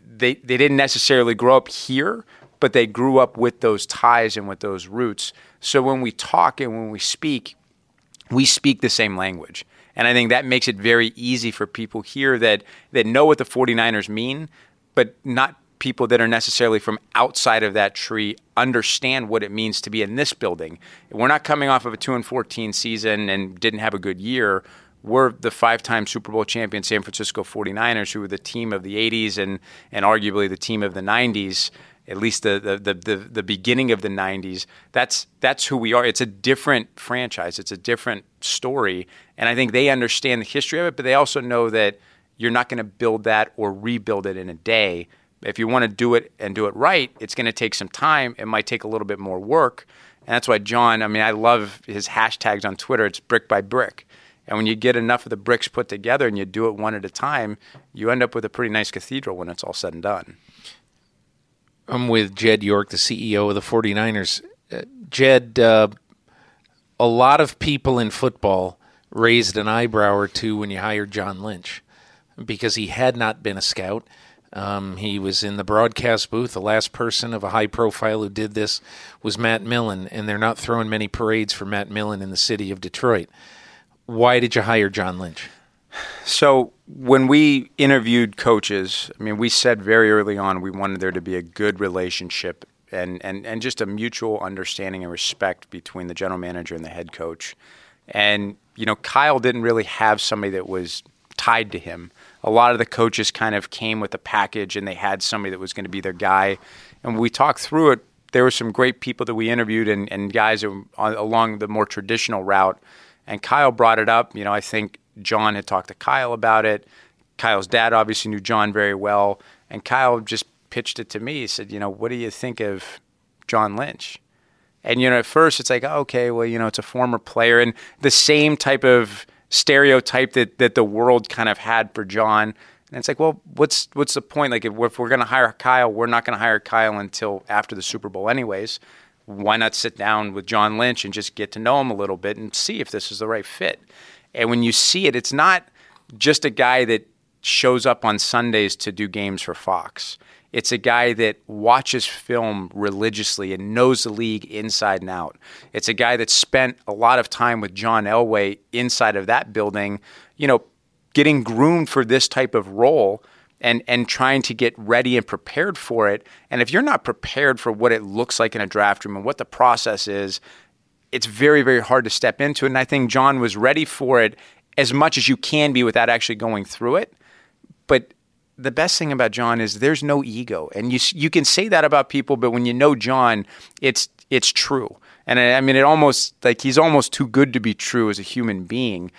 they, they didn't necessarily grow up here, but they grew up with those ties and with those roots. So when we talk and when we speak, we speak the same language. And I think that makes it very easy for people here that, that know what the 49ers mean, but not people that are necessarily from outside of that tree understand what it means to be in this building. We're not coming off of a 2 and 14 season and didn't have a good year. We're the five-time Super Bowl champion San Francisco 49ers who were the team of the 80s and and arguably the team of the 90s at least the, the, the, the, beginning of the 90s that's that's who we are. It's a different franchise. It's a different story. And i think they understand the history of it but they also know that you're not going to build that or rebuild it in a day. If you want to do it and do it right it's going to take some time. It might take a little bit more work. And that's why john i mean i love his hashtags on twitter. It's brick by brick. And when you get enough of the bricks put together and you do it one at a time, you end up with a pretty nice cathedral when it's all said and done. I'm with Jed York, the CEO of the 49ers. Uh, Jed, uh, a lot of people in football raised an eyebrow or two when you hired John Lynch because he had not been a scout. Um, he was in the broadcast booth. The last person of a high profile who did this was Matt Millen, and they're not throwing many parades for Matt Millen in the city of Detroit. Why did you hire John Lynch? So when we interviewed coaches, I mean, we said very early on we wanted there to be a good relationship and, and, and just a mutual understanding and respect between the general manager and the head coach. And, you know, Kyle didn't really have somebody that was tied to him. A lot of the coaches kind of came with a package and they had somebody that was going to be their guy. And we talked through it, there were some great people that we interviewed and, and guys along the more traditional route. And Kyle brought it up. You know, I think John had talked to Kyle about it. Kyle's dad obviously knew John very well. And Kyle just pitched it to me. He said, you know, what do you think of John Lynch? And, you know, at first it's like, okay, well, you know, it's a former player. And the same type of stereotype that, that the world kind of had for John. And it's like, well, what's what's the point? Like, if, if we're going to hire Kyle, we're not going to hire Kyle until after the Super Bowl, anyways. Why not sit down with John Lynch and just get to know him a little bit and see if this is the right fit? And when you see it, it's not just a guy that shows up on Sundays to do games for Fox. It's a guy that watches film religiously and knows the league inside and out. It's a guy that spent a lot of time with John Elway inside of that building, you know, getting groomed for this type of role and and trying to get ready and prepared for it. And if you're not prepared for what it looks like in a draft room and what the process is, it's very very hard to step into it. And I think John was ready for it as much as you can be without actually going through it. But the best thing about John is there's no ego, and you you can say that about people, but when you know John, it's it's true. And I, I mean, it almost like he's almost too good to be true as a human being,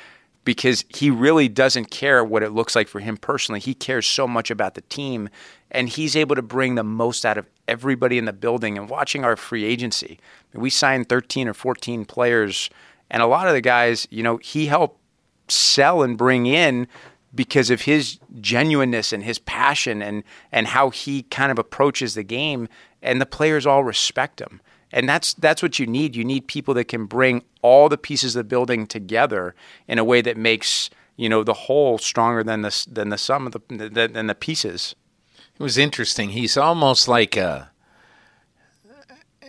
because he really doesn't care what it looks like for him personally. He cares so much about the team, and he's able to bring the most out of everybody in the building. And watching our free agency, we signed 13 or 14 players, and a lot of the guys, you know, he helped sell and bring in because of his genuineness and his passion and and how he kind of approaches the game and the players all respect him and that's that's what you need you need people that can bring all the pieces of the building together in a way that makes you know the whole stronger than the than the sum of the than the pieces it was interesting he's almost like a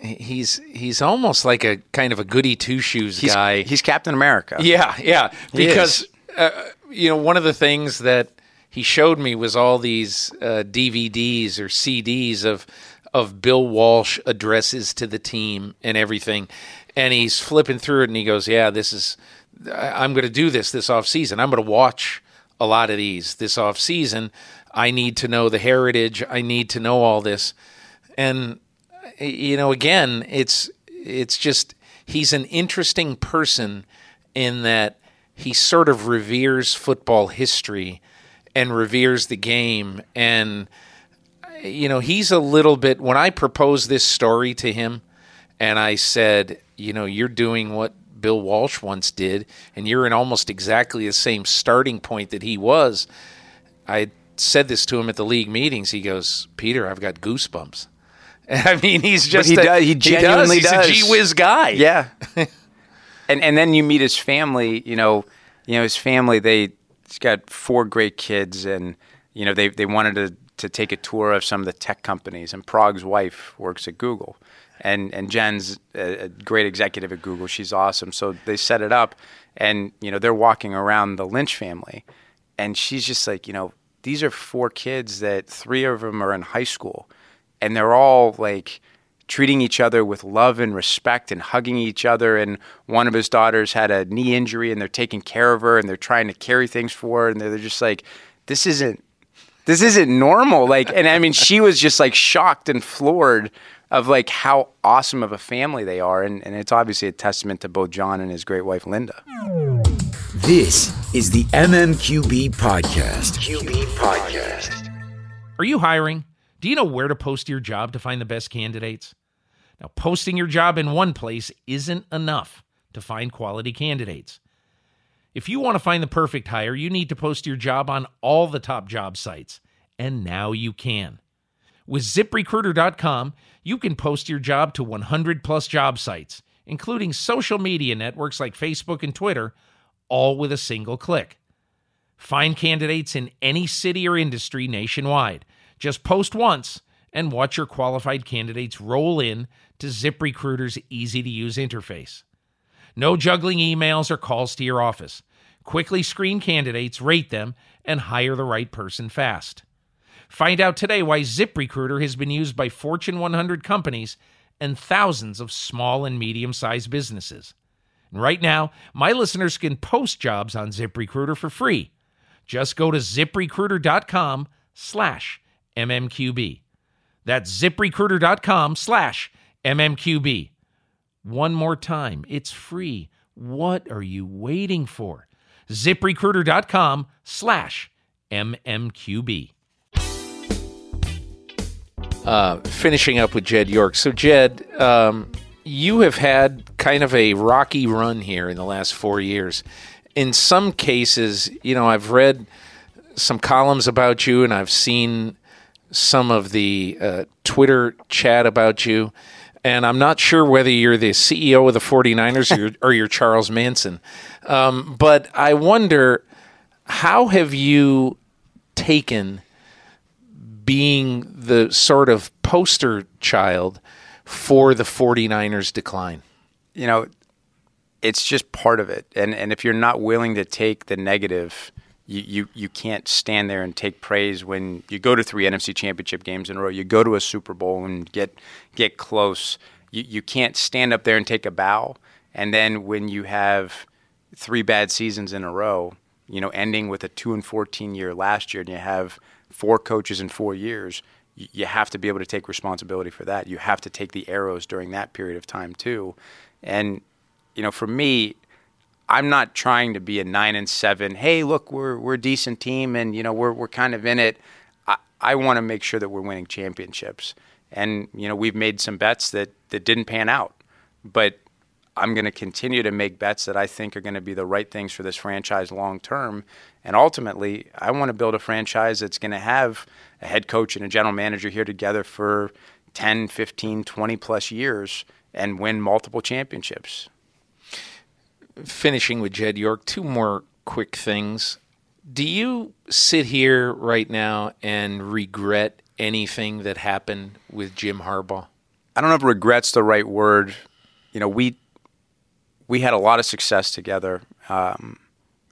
he's he's almost like a kind of a goody two shoes guy. He's Captain America. Yeah, yeah. Because uh, you know, one of the things that he showed me was all these uh, DVDs or CDs of of Bill Walsh addresses to the team and everything, and he's flipping through it and he goes, "Yeah, this is I'm going to do this this off season. I'm going to watch a lot of these this off season. I need to know the heritage. I need to know all this." And you know, again, it's it's just he's an interesting person in that he sort of reveres football history and reveres the game and you know he's a little bit when i proposed this story to him and i said you know you're doing what bill walsh once did and you're in almost exactly the same starting point that he was i said this to him at the league meetings he goes peter i've got goosebumps i mean he's just he, a, does, he genuinely he does. does. he's a gee whiz guy yeah and and then you meet his family. You know, you know his family. They he's got four great kids, and you know they they wanted to to take a tour of some of the tech companies. And Parag's wife works at Google, and and Jen's a, great executive at Google. She's awesome. So they set it up, and you know they're walking around the Lynch family, and she's just like, you know, these are four kids that three of them are in high school, and they're all like treating each other with love and respect and hugging each other. And one of his daughters had a knee injury and they're taking care of her and they're trying to carry things for her. And they're, just like, this isn't, this isn't normal. Like, and I mean, she was just like shocked and floored of like how awesome of a family they are. And, and it's obviously a testament to both John and his great wife, Linda. This is the MMQB Podcast. QB Podcast. Are you hiring? Do you know where to post your job to find the best candidates? Now, posting your job in one place isn't enough to find quality candidates. If you want to find the perfect hire, you need to post your job on all the top job sites. And now you can. With ziprecruiter.com, you can post your job to 100 plus job sites, including social media networks like Facebook and Twitter, all with a single click. Find candidates in any city or industry nationwide. Just post once and watch your qualified candidates roll in to ZipRecruiter's easy to use interface. No juggling emails or calls to your office. Quickly screen candidates, rate them, and hire the right person fast. Find out today why ZipRecruiter has been used by Fortune 100 companies and thousands of small and medium sized businesses. And right now, my listeners can post jobs on ZipRecruiter for free. Just go to ziprecruiter.com slash MMQB. That's ziprecruiter.com slash MMQB. One more time, it's free. What are you waiting for? ziprecruiter.com slash MMQB. Uh, finishing up with Jed York. So, Jed, um, you have had kind of a rocky run here in the last four years. In some cases, you know, I've read some columns about you and I've seen some of the uh, Twitter chat about you. And I'm not sure whether you're the CEO of the 49ers or, you're, or you're Charles Manson. Um, but I wonder how have you taken being the sort of poster child for the 49ers decline? You know, it's just part of it. And and if you're not willing to take the negative, you, you, you can't stand there and take praise when you go to three NFC championship games in a row, you go to a Super Bowl and get get close. You you can't stand up there and take a bow. And then when you have three bad seasons in a row, you know, ending with a two and fourteen year last year, and you have four coaches in four years, you have to be able to take responsibility for that. You have to take the arrows during that period of time too. And you know, for me, I'm not trying to be a nine and seven. Hey, look, we're we're a decent team, and you know, we're we're kind of in it. I, I want to make sure that we're winning championships. And you know, we've made some bets that that didn't pan out, but I'm going to continue to make bets that I think are going to be the right things for this franchise long term. And ultimately, I want to build a franchise that's going to have a head coach and a general manager here together for 10, 15, 20 plus years and win multiple championships. Finishing with Jed York, two more quick things. Do you sit here right now and regret anything that happened with Jim Harbaugh? I don't know if regret's the right word. You know, we we had a lot of success together. Um,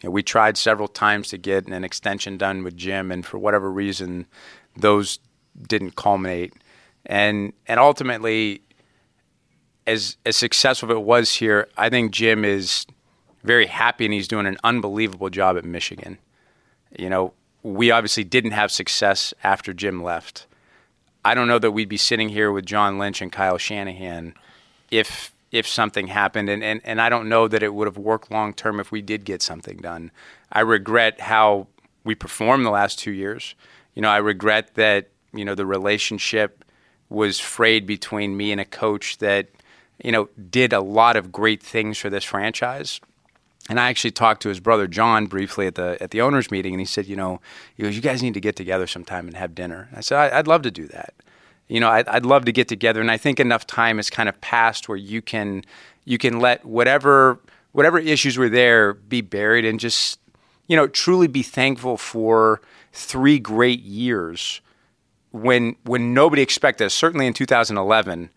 you know, we tried several times to get an extension done with Jim, and for whatever reason, those didn't culminate. And and ultimately, as as successful as it was here, I think Jim is very happy and he's doing an unbelievable job at Michigan. You know, we obviously didn't have success after Jim left. I don't know that we'd be sitting here with John Lynch and Kyle Shanahan if if something happened and, and, and I don't know that it would have worked long term if we did get something done. I regret how we performed the last two years. You know, I regret that, you know, the relationship was frayed between me and a coach that, you know, did a lot of great things for this franchise. And I actually talked to his brother John briefly at the at the owners meeting, and he said, you know, he goes, you guys need to get together sometime and have dinner. I said, I'd love to do that you know, I'd, I'd love to get together, and I think enough time has kind of passed where you can you can let whatever whatever issues were there be buried and just you know truly be thankful for three great years when when nobody expected us. Certainly in 2011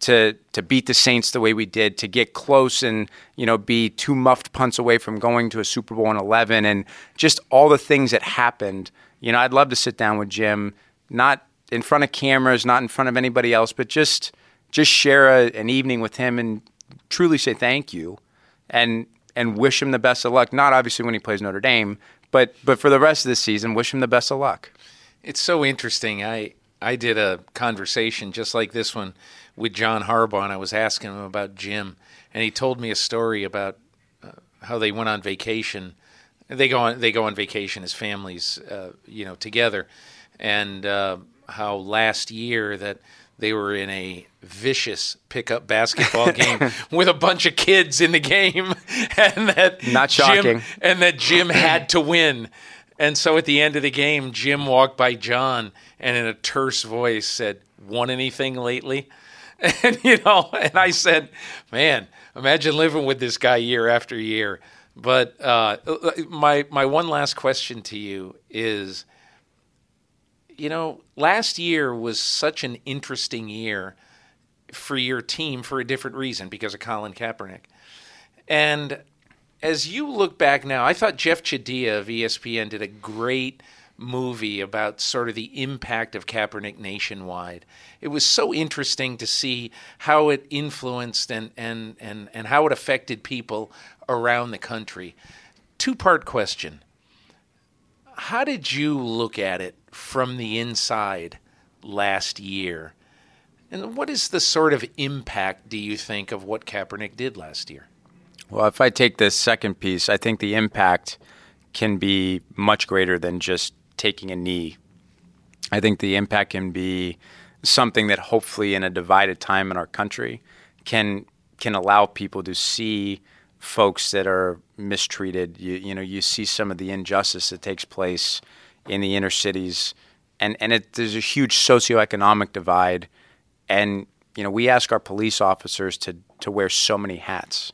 to to beat the Saints the way we did, to get close and you know be two muffed punts away from going to a Super Bowl in 11, and just all the things that happened. You know, I'd love to sit down with Jim, not in front of cameras, not in front of anybody else, but just just share a, an evening with him and truly say thank you and and wish him the best of luck. Not obviously when he plays Notre Dame, but but for the rest of the season, wish him the best of luck. It's so interesting. I I did a conversation just like this one with John Harbaugh, and I was asking him about Jim, and he told me a story about uh, how they went on vacation. They go on they go on vacation as families, uh, you know, together, and uh, how last year that they were in a vicious pickup basketball game with a bunch of kids in the game, and that Not Jim, shocking. and that Jim had to win. And so at the end of the game, Jim walked by John and in a terse voice said, "Won anything lately?" And you know, and I said, "Man, imagine living with this guy year after year." But uh, my my one last question to you is you know, last year was such an interesting year for your team for a different reason because of Colin Kaepernick. And as you look back now, I thought Jeff Chadiha of ESPN did a great movie about sort of the impact of Kaepernick nationwide. It was so interesting to see how it influenced and, and, and, and how it affected people around the country. Two part question how did you look at it from the inside last year? And what is the sort of impact, do you think, of what Kaepernick did last year? Well, if I take the second piece, I think the impact can be much greater than just taking a knee. I think the impact can be something that hopefully in a divided time in our country can can allow people to see folks that are mistreated. You you know, you see some of the injustice that takes place in the inner cities and and it, there's a huge socioeconomic divide and you know, we ask our police officers to to wear so many hats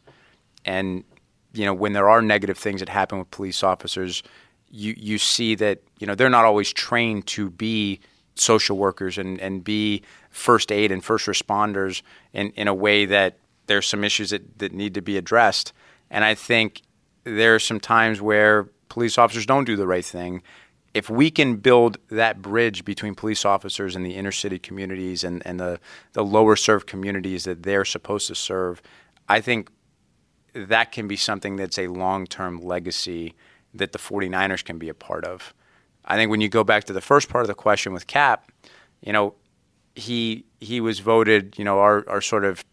and you know when there are negative things that happen with police officers you you see that you know they're not always trained to be social workers and and be first aid and first responders in in a way that there's some issues that that need to be addressed. And i think there are some times where police officers don't do the right thing. If we can build that bridge between police officers and the inner city communities and, and the, the lower served communities that they're supposed to serve, I think that can be something that's a long term legacy that the 49ers can be a part of. I think when you go back to the first part of the question with Cap, you know, he he was voted, you know, our, our sort of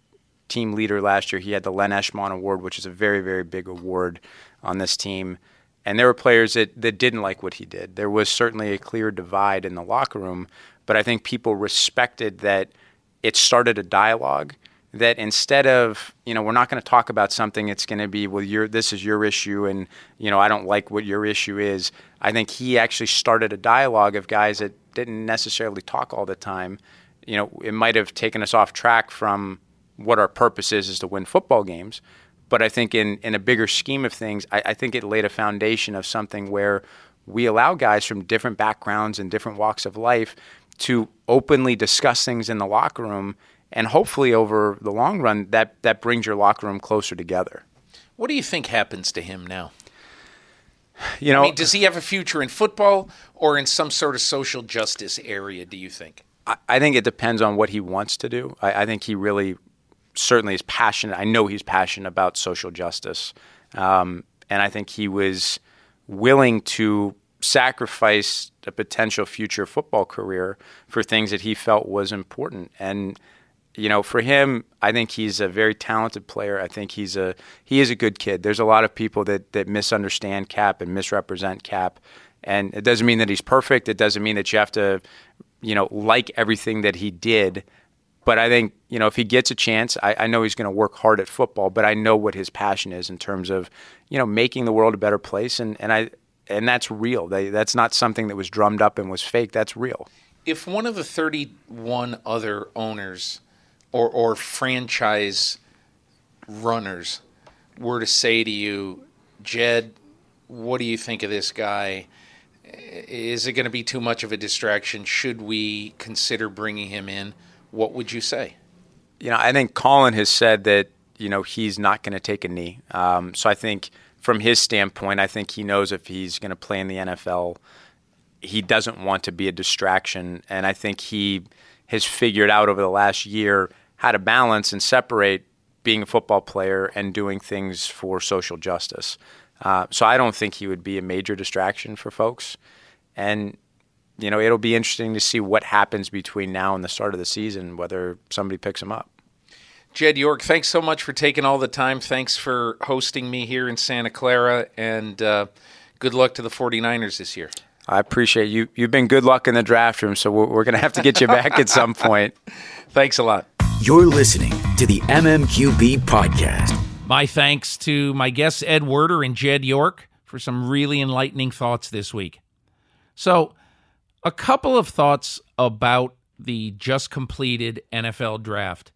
team leader last year. He had the Len Eshmont Award, which is a very, very big award on this team. And there were players that, that didn't like what he did. There was certainly a clear divide in the locker room, but I think people respected that it started a dialogue that instead of you know we're not going to talk about something it's going to be well your this is your issue and you know I don't like what your issue is. I think he actually started a dialogue of guys that didn't necessarily talk all the time. You know it might have taken us off track from what our purpose is is to win football games but I think in in a bigger scheme of things I, I think it laid a foundation of something where we allow guys from different backgrounds and different walks of life to openly discuss things in the locker room and hopefully over the long run that that brings your locker room closer together. What do you think happens to him now? You know, I mean, does he have a future in football or in some sort of social justice area, do you think? I, I think it depends on what he wants to do. I, I, think he really certainly is passionate. I know he's passionate about social justice. Um, and I think he was willing to sacrifice a potential future football career for things that he felt was important. And you know, for him, I think he's a very talented player. I think he's a he is a good kid. There's a lot of people that that misunderstand Cap and misrepresent Cap, and it doesn't mean that he's perfect. It doesn't mean that you have to, you know, like everything that he did. But I think you know if he gets a chance, I, I know he's going to work hard at football. But I know what his passion is in terms of, you know, making the world a better place, and and I and that's real. They, that's not something that was drummed up and was fake. That's real. If one of the 31 other owners or, or franchise runners were to say to you, Jed, what do you think of this guy? Is it going to be too much of a distraction? Should we consider bringing him in? What would you say? You know, I think Colin has said that, you know, he's not going to take a knee. Um, so I think from his standpoint, I think he knows if he's going to play in the NFL, he doesn't want to be a distraction. And I think he has figured out over the last year how to balance and separate being a football player and doing things for social justice. Uh, so I don't think he would be a major distraction for folks. And, you know, it'll be interesting to see what happens between now and the start of the season, whether somebody picks him up. Jed York, thanks so much for taking all the time. Thanks for hosting me here in Santa Clara, and uh, good luck to the 49ers this year. I appreciate you. You've been good luck in the draft room, so we're, we're going to have to get you back at some point. Thanks a lot. You're listening to the MMQB podcast. My thanks to my guests Ed Werder and Jed York for some really enlightening thoughts this week. So, a couple of thoughts about the just completed NFL draft.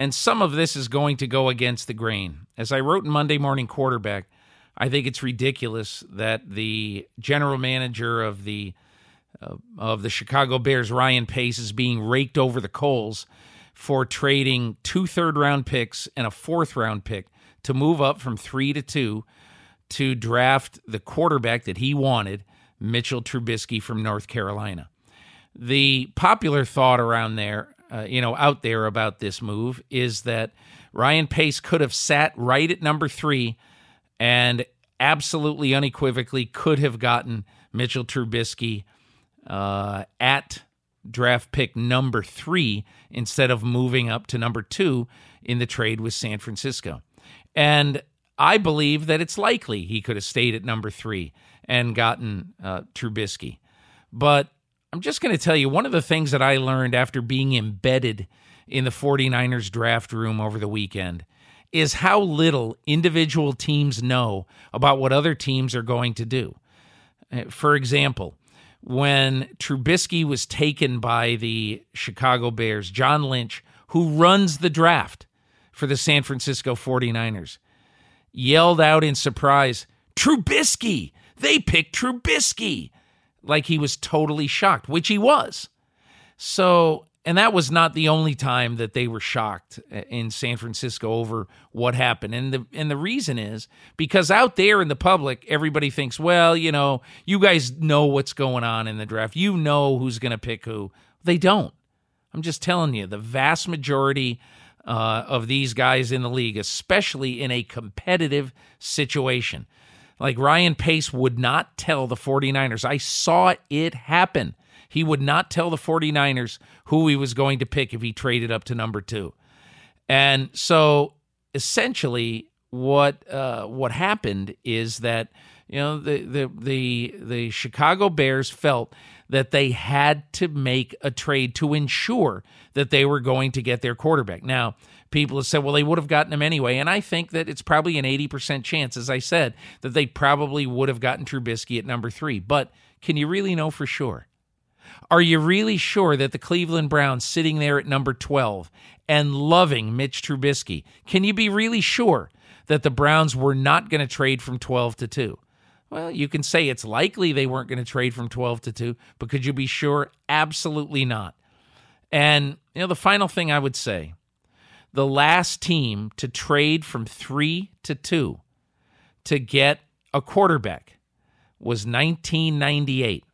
And some of this is going to go against the grain. As I wrote in Monday Morning Quarterback, I think it's ridiculous that the general manager of the uh, of the Chicago Bears, Ryan Pace, is being raked over the coals for trading two third round picks and a fourth round pick to move up from three to two to draft the quarterback that he wanted, Mitchell Trubisky from North Carolina. The popular thought around there, uh, you know, out there about this move is that Ryan Pace could have sat right at number three and absolutely unequivocally could have gotten Mitchell Trubisky uh, at draft pick number three instead of moving up to number two in the trade with San Francisco. And I believe that it's likely he could have stayed at number three and gotten uh, Trubisky. But I'm just going to tell you one of the things that I learned after being embedded in the 49ers draft room over the weekend is how little individual teams know about what other teams are going to do. Uh, for example, when Trubisky was taken by the Chicago Bears, John Lynch, who runs the draft for the San Francisco 49ers, yelled out in surprise, Trubisky! They picked Trubisky! Like he was totally shocked, which he was. So and that was not the only time that they were shocked in San Francisco over what happened. And the and the reason is because out there in the public, everybody thinks, well, you know, you guys know what's going on in the draft. You know who's going to pick who. They don't. I'm just telling you, the vast majority uh, of these guys in the league, especially in a competitive situation, like Ryan Pace would not tell the 49ers. I saw it happen he would not tell the 49ers who he was going to pick if he traded up to number two. And so essentially what uh, what happened is that you know the, the the the Chicago Bears felt that they had to make a trade to ensure that they were going to get their quarterback. Now, people have said, well, they would have gotten him anyway. And I think that it's probably an 80% chance, as I said, that they probably would have gotten Trubisky at number three. But can you really know for sure? Are you really sure that the Cleveland Browns sitting there at number 12 and loving Mitch Trubisky, can you be really sure that the Browns were not going to trade from 12 to 2? Well, you can say it's likely they weren't going to trade from 12 to 2, but could you be sure? Absolutely not. And, you know, the final thing I would say the last team to trade from 3 to 2 to get a quarterback was 1998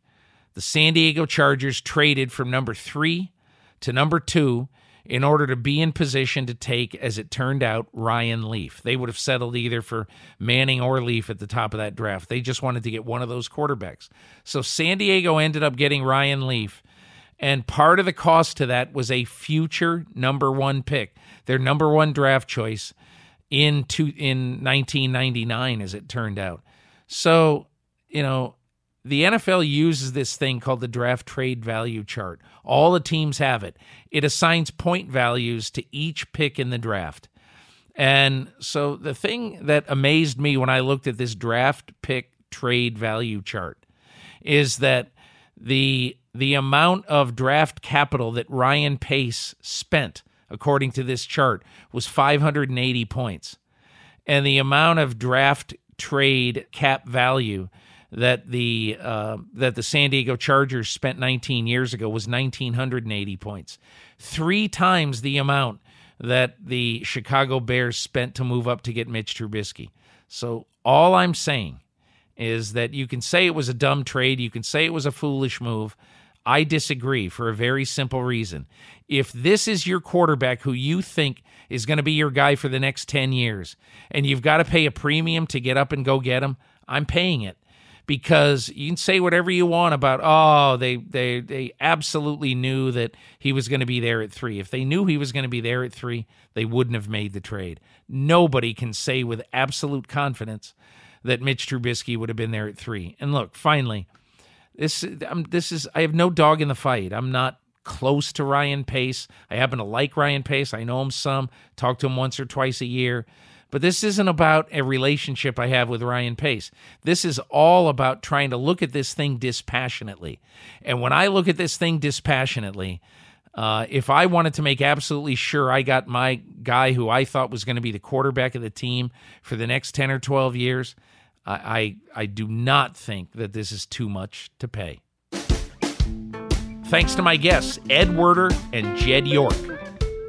the San Diego Chargers traded from number three to number two in order to be in position to take, as it turned out, Ryan Leaf. They would have settled either for Manning or Leaf at the top of that draft. They just wanted to get one of those quarterbacks. So San Diego ended up getting Ryan Leaf. And part of the cost to that was a future number one pick, their number one draft choice in two, in 1999, as it turned out. So, you know, the NFL uses this thing called the draft trade value chart. All the teams have it. It assigns point values to each pick in the draft. And so the thing that amazed me when I looked at this draft pick trade value chart is that the the amount of draft capital that Ryan Pace spent according to this chart was 580 points. And the amount of draft trade cap value that the uh, that the San Diego Chargers spent 19 years ago was 1980 points, three times the amount that the Chicago Bears spent to move up to get Mitch Trubisky. So all I'm saying is that you can say it was a dumb trade, you can say it was a foolish move. I disagree for a very simple reason. If this is your quarterback who you think is going to be your guy for the next 10 years and you've got to pay a premium to get up and go get him, I'm paying it because you can say whatever you want about oh they they they absolutely knew that he was going to be there at 3 if they knew he was going to be there at 3 they wouldn't have made the trade nobody can say with absolute confidence that Mitch Trubisky would have been there at 3 and look finally This this is I have no dog in the fight. I'm not close to Ryan Pace. I happen to like Ryan Pace. I know him some, talk to him once or twice a year. But this isn't about a relationship I have with Ryan Pace. This is all about trying to look at this thing dispassionately. And when I look at this thing dispassionately, uh, if I wanted to make absolutely sure I got my guy who I thought was going to be the quarterback of the team for the next 10 or 12 years, I, I, I do not think that this is too much to pay. Thanks to my guests, Ed Werder and Jed York.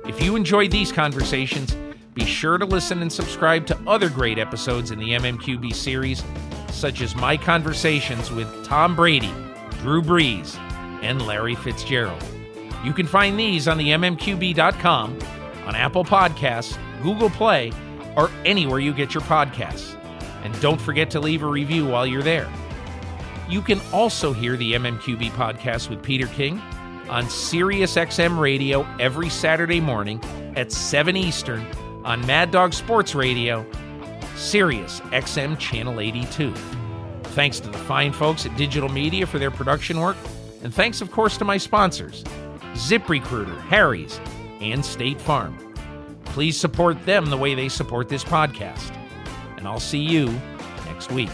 If you enjoyed these conversations, be sure to listen and subscribe to other great episodes in the MMQB series, such as my conversations with Tom Brady, Drew Brees, and Larry Fitzgerald. You can find these on the MMQB.com, on Apple Podcasts, Google Play, or anywhere you get your podcasts. And don't forget to leave a review while you're there. You can also hear the MMQB podcast with Peter King on SiriusXM Radio every Saturday morning at 7 Eastern on Mad Dog Sports Radio, Sirius XM Channel 82. Thanks to the fine folks at Digital Media for their production work, and thanks, of course, to my sponsors, ZipRecruiter, Harry's, and State Farm. Please support them the way they support this podcast. And I'll see you next week.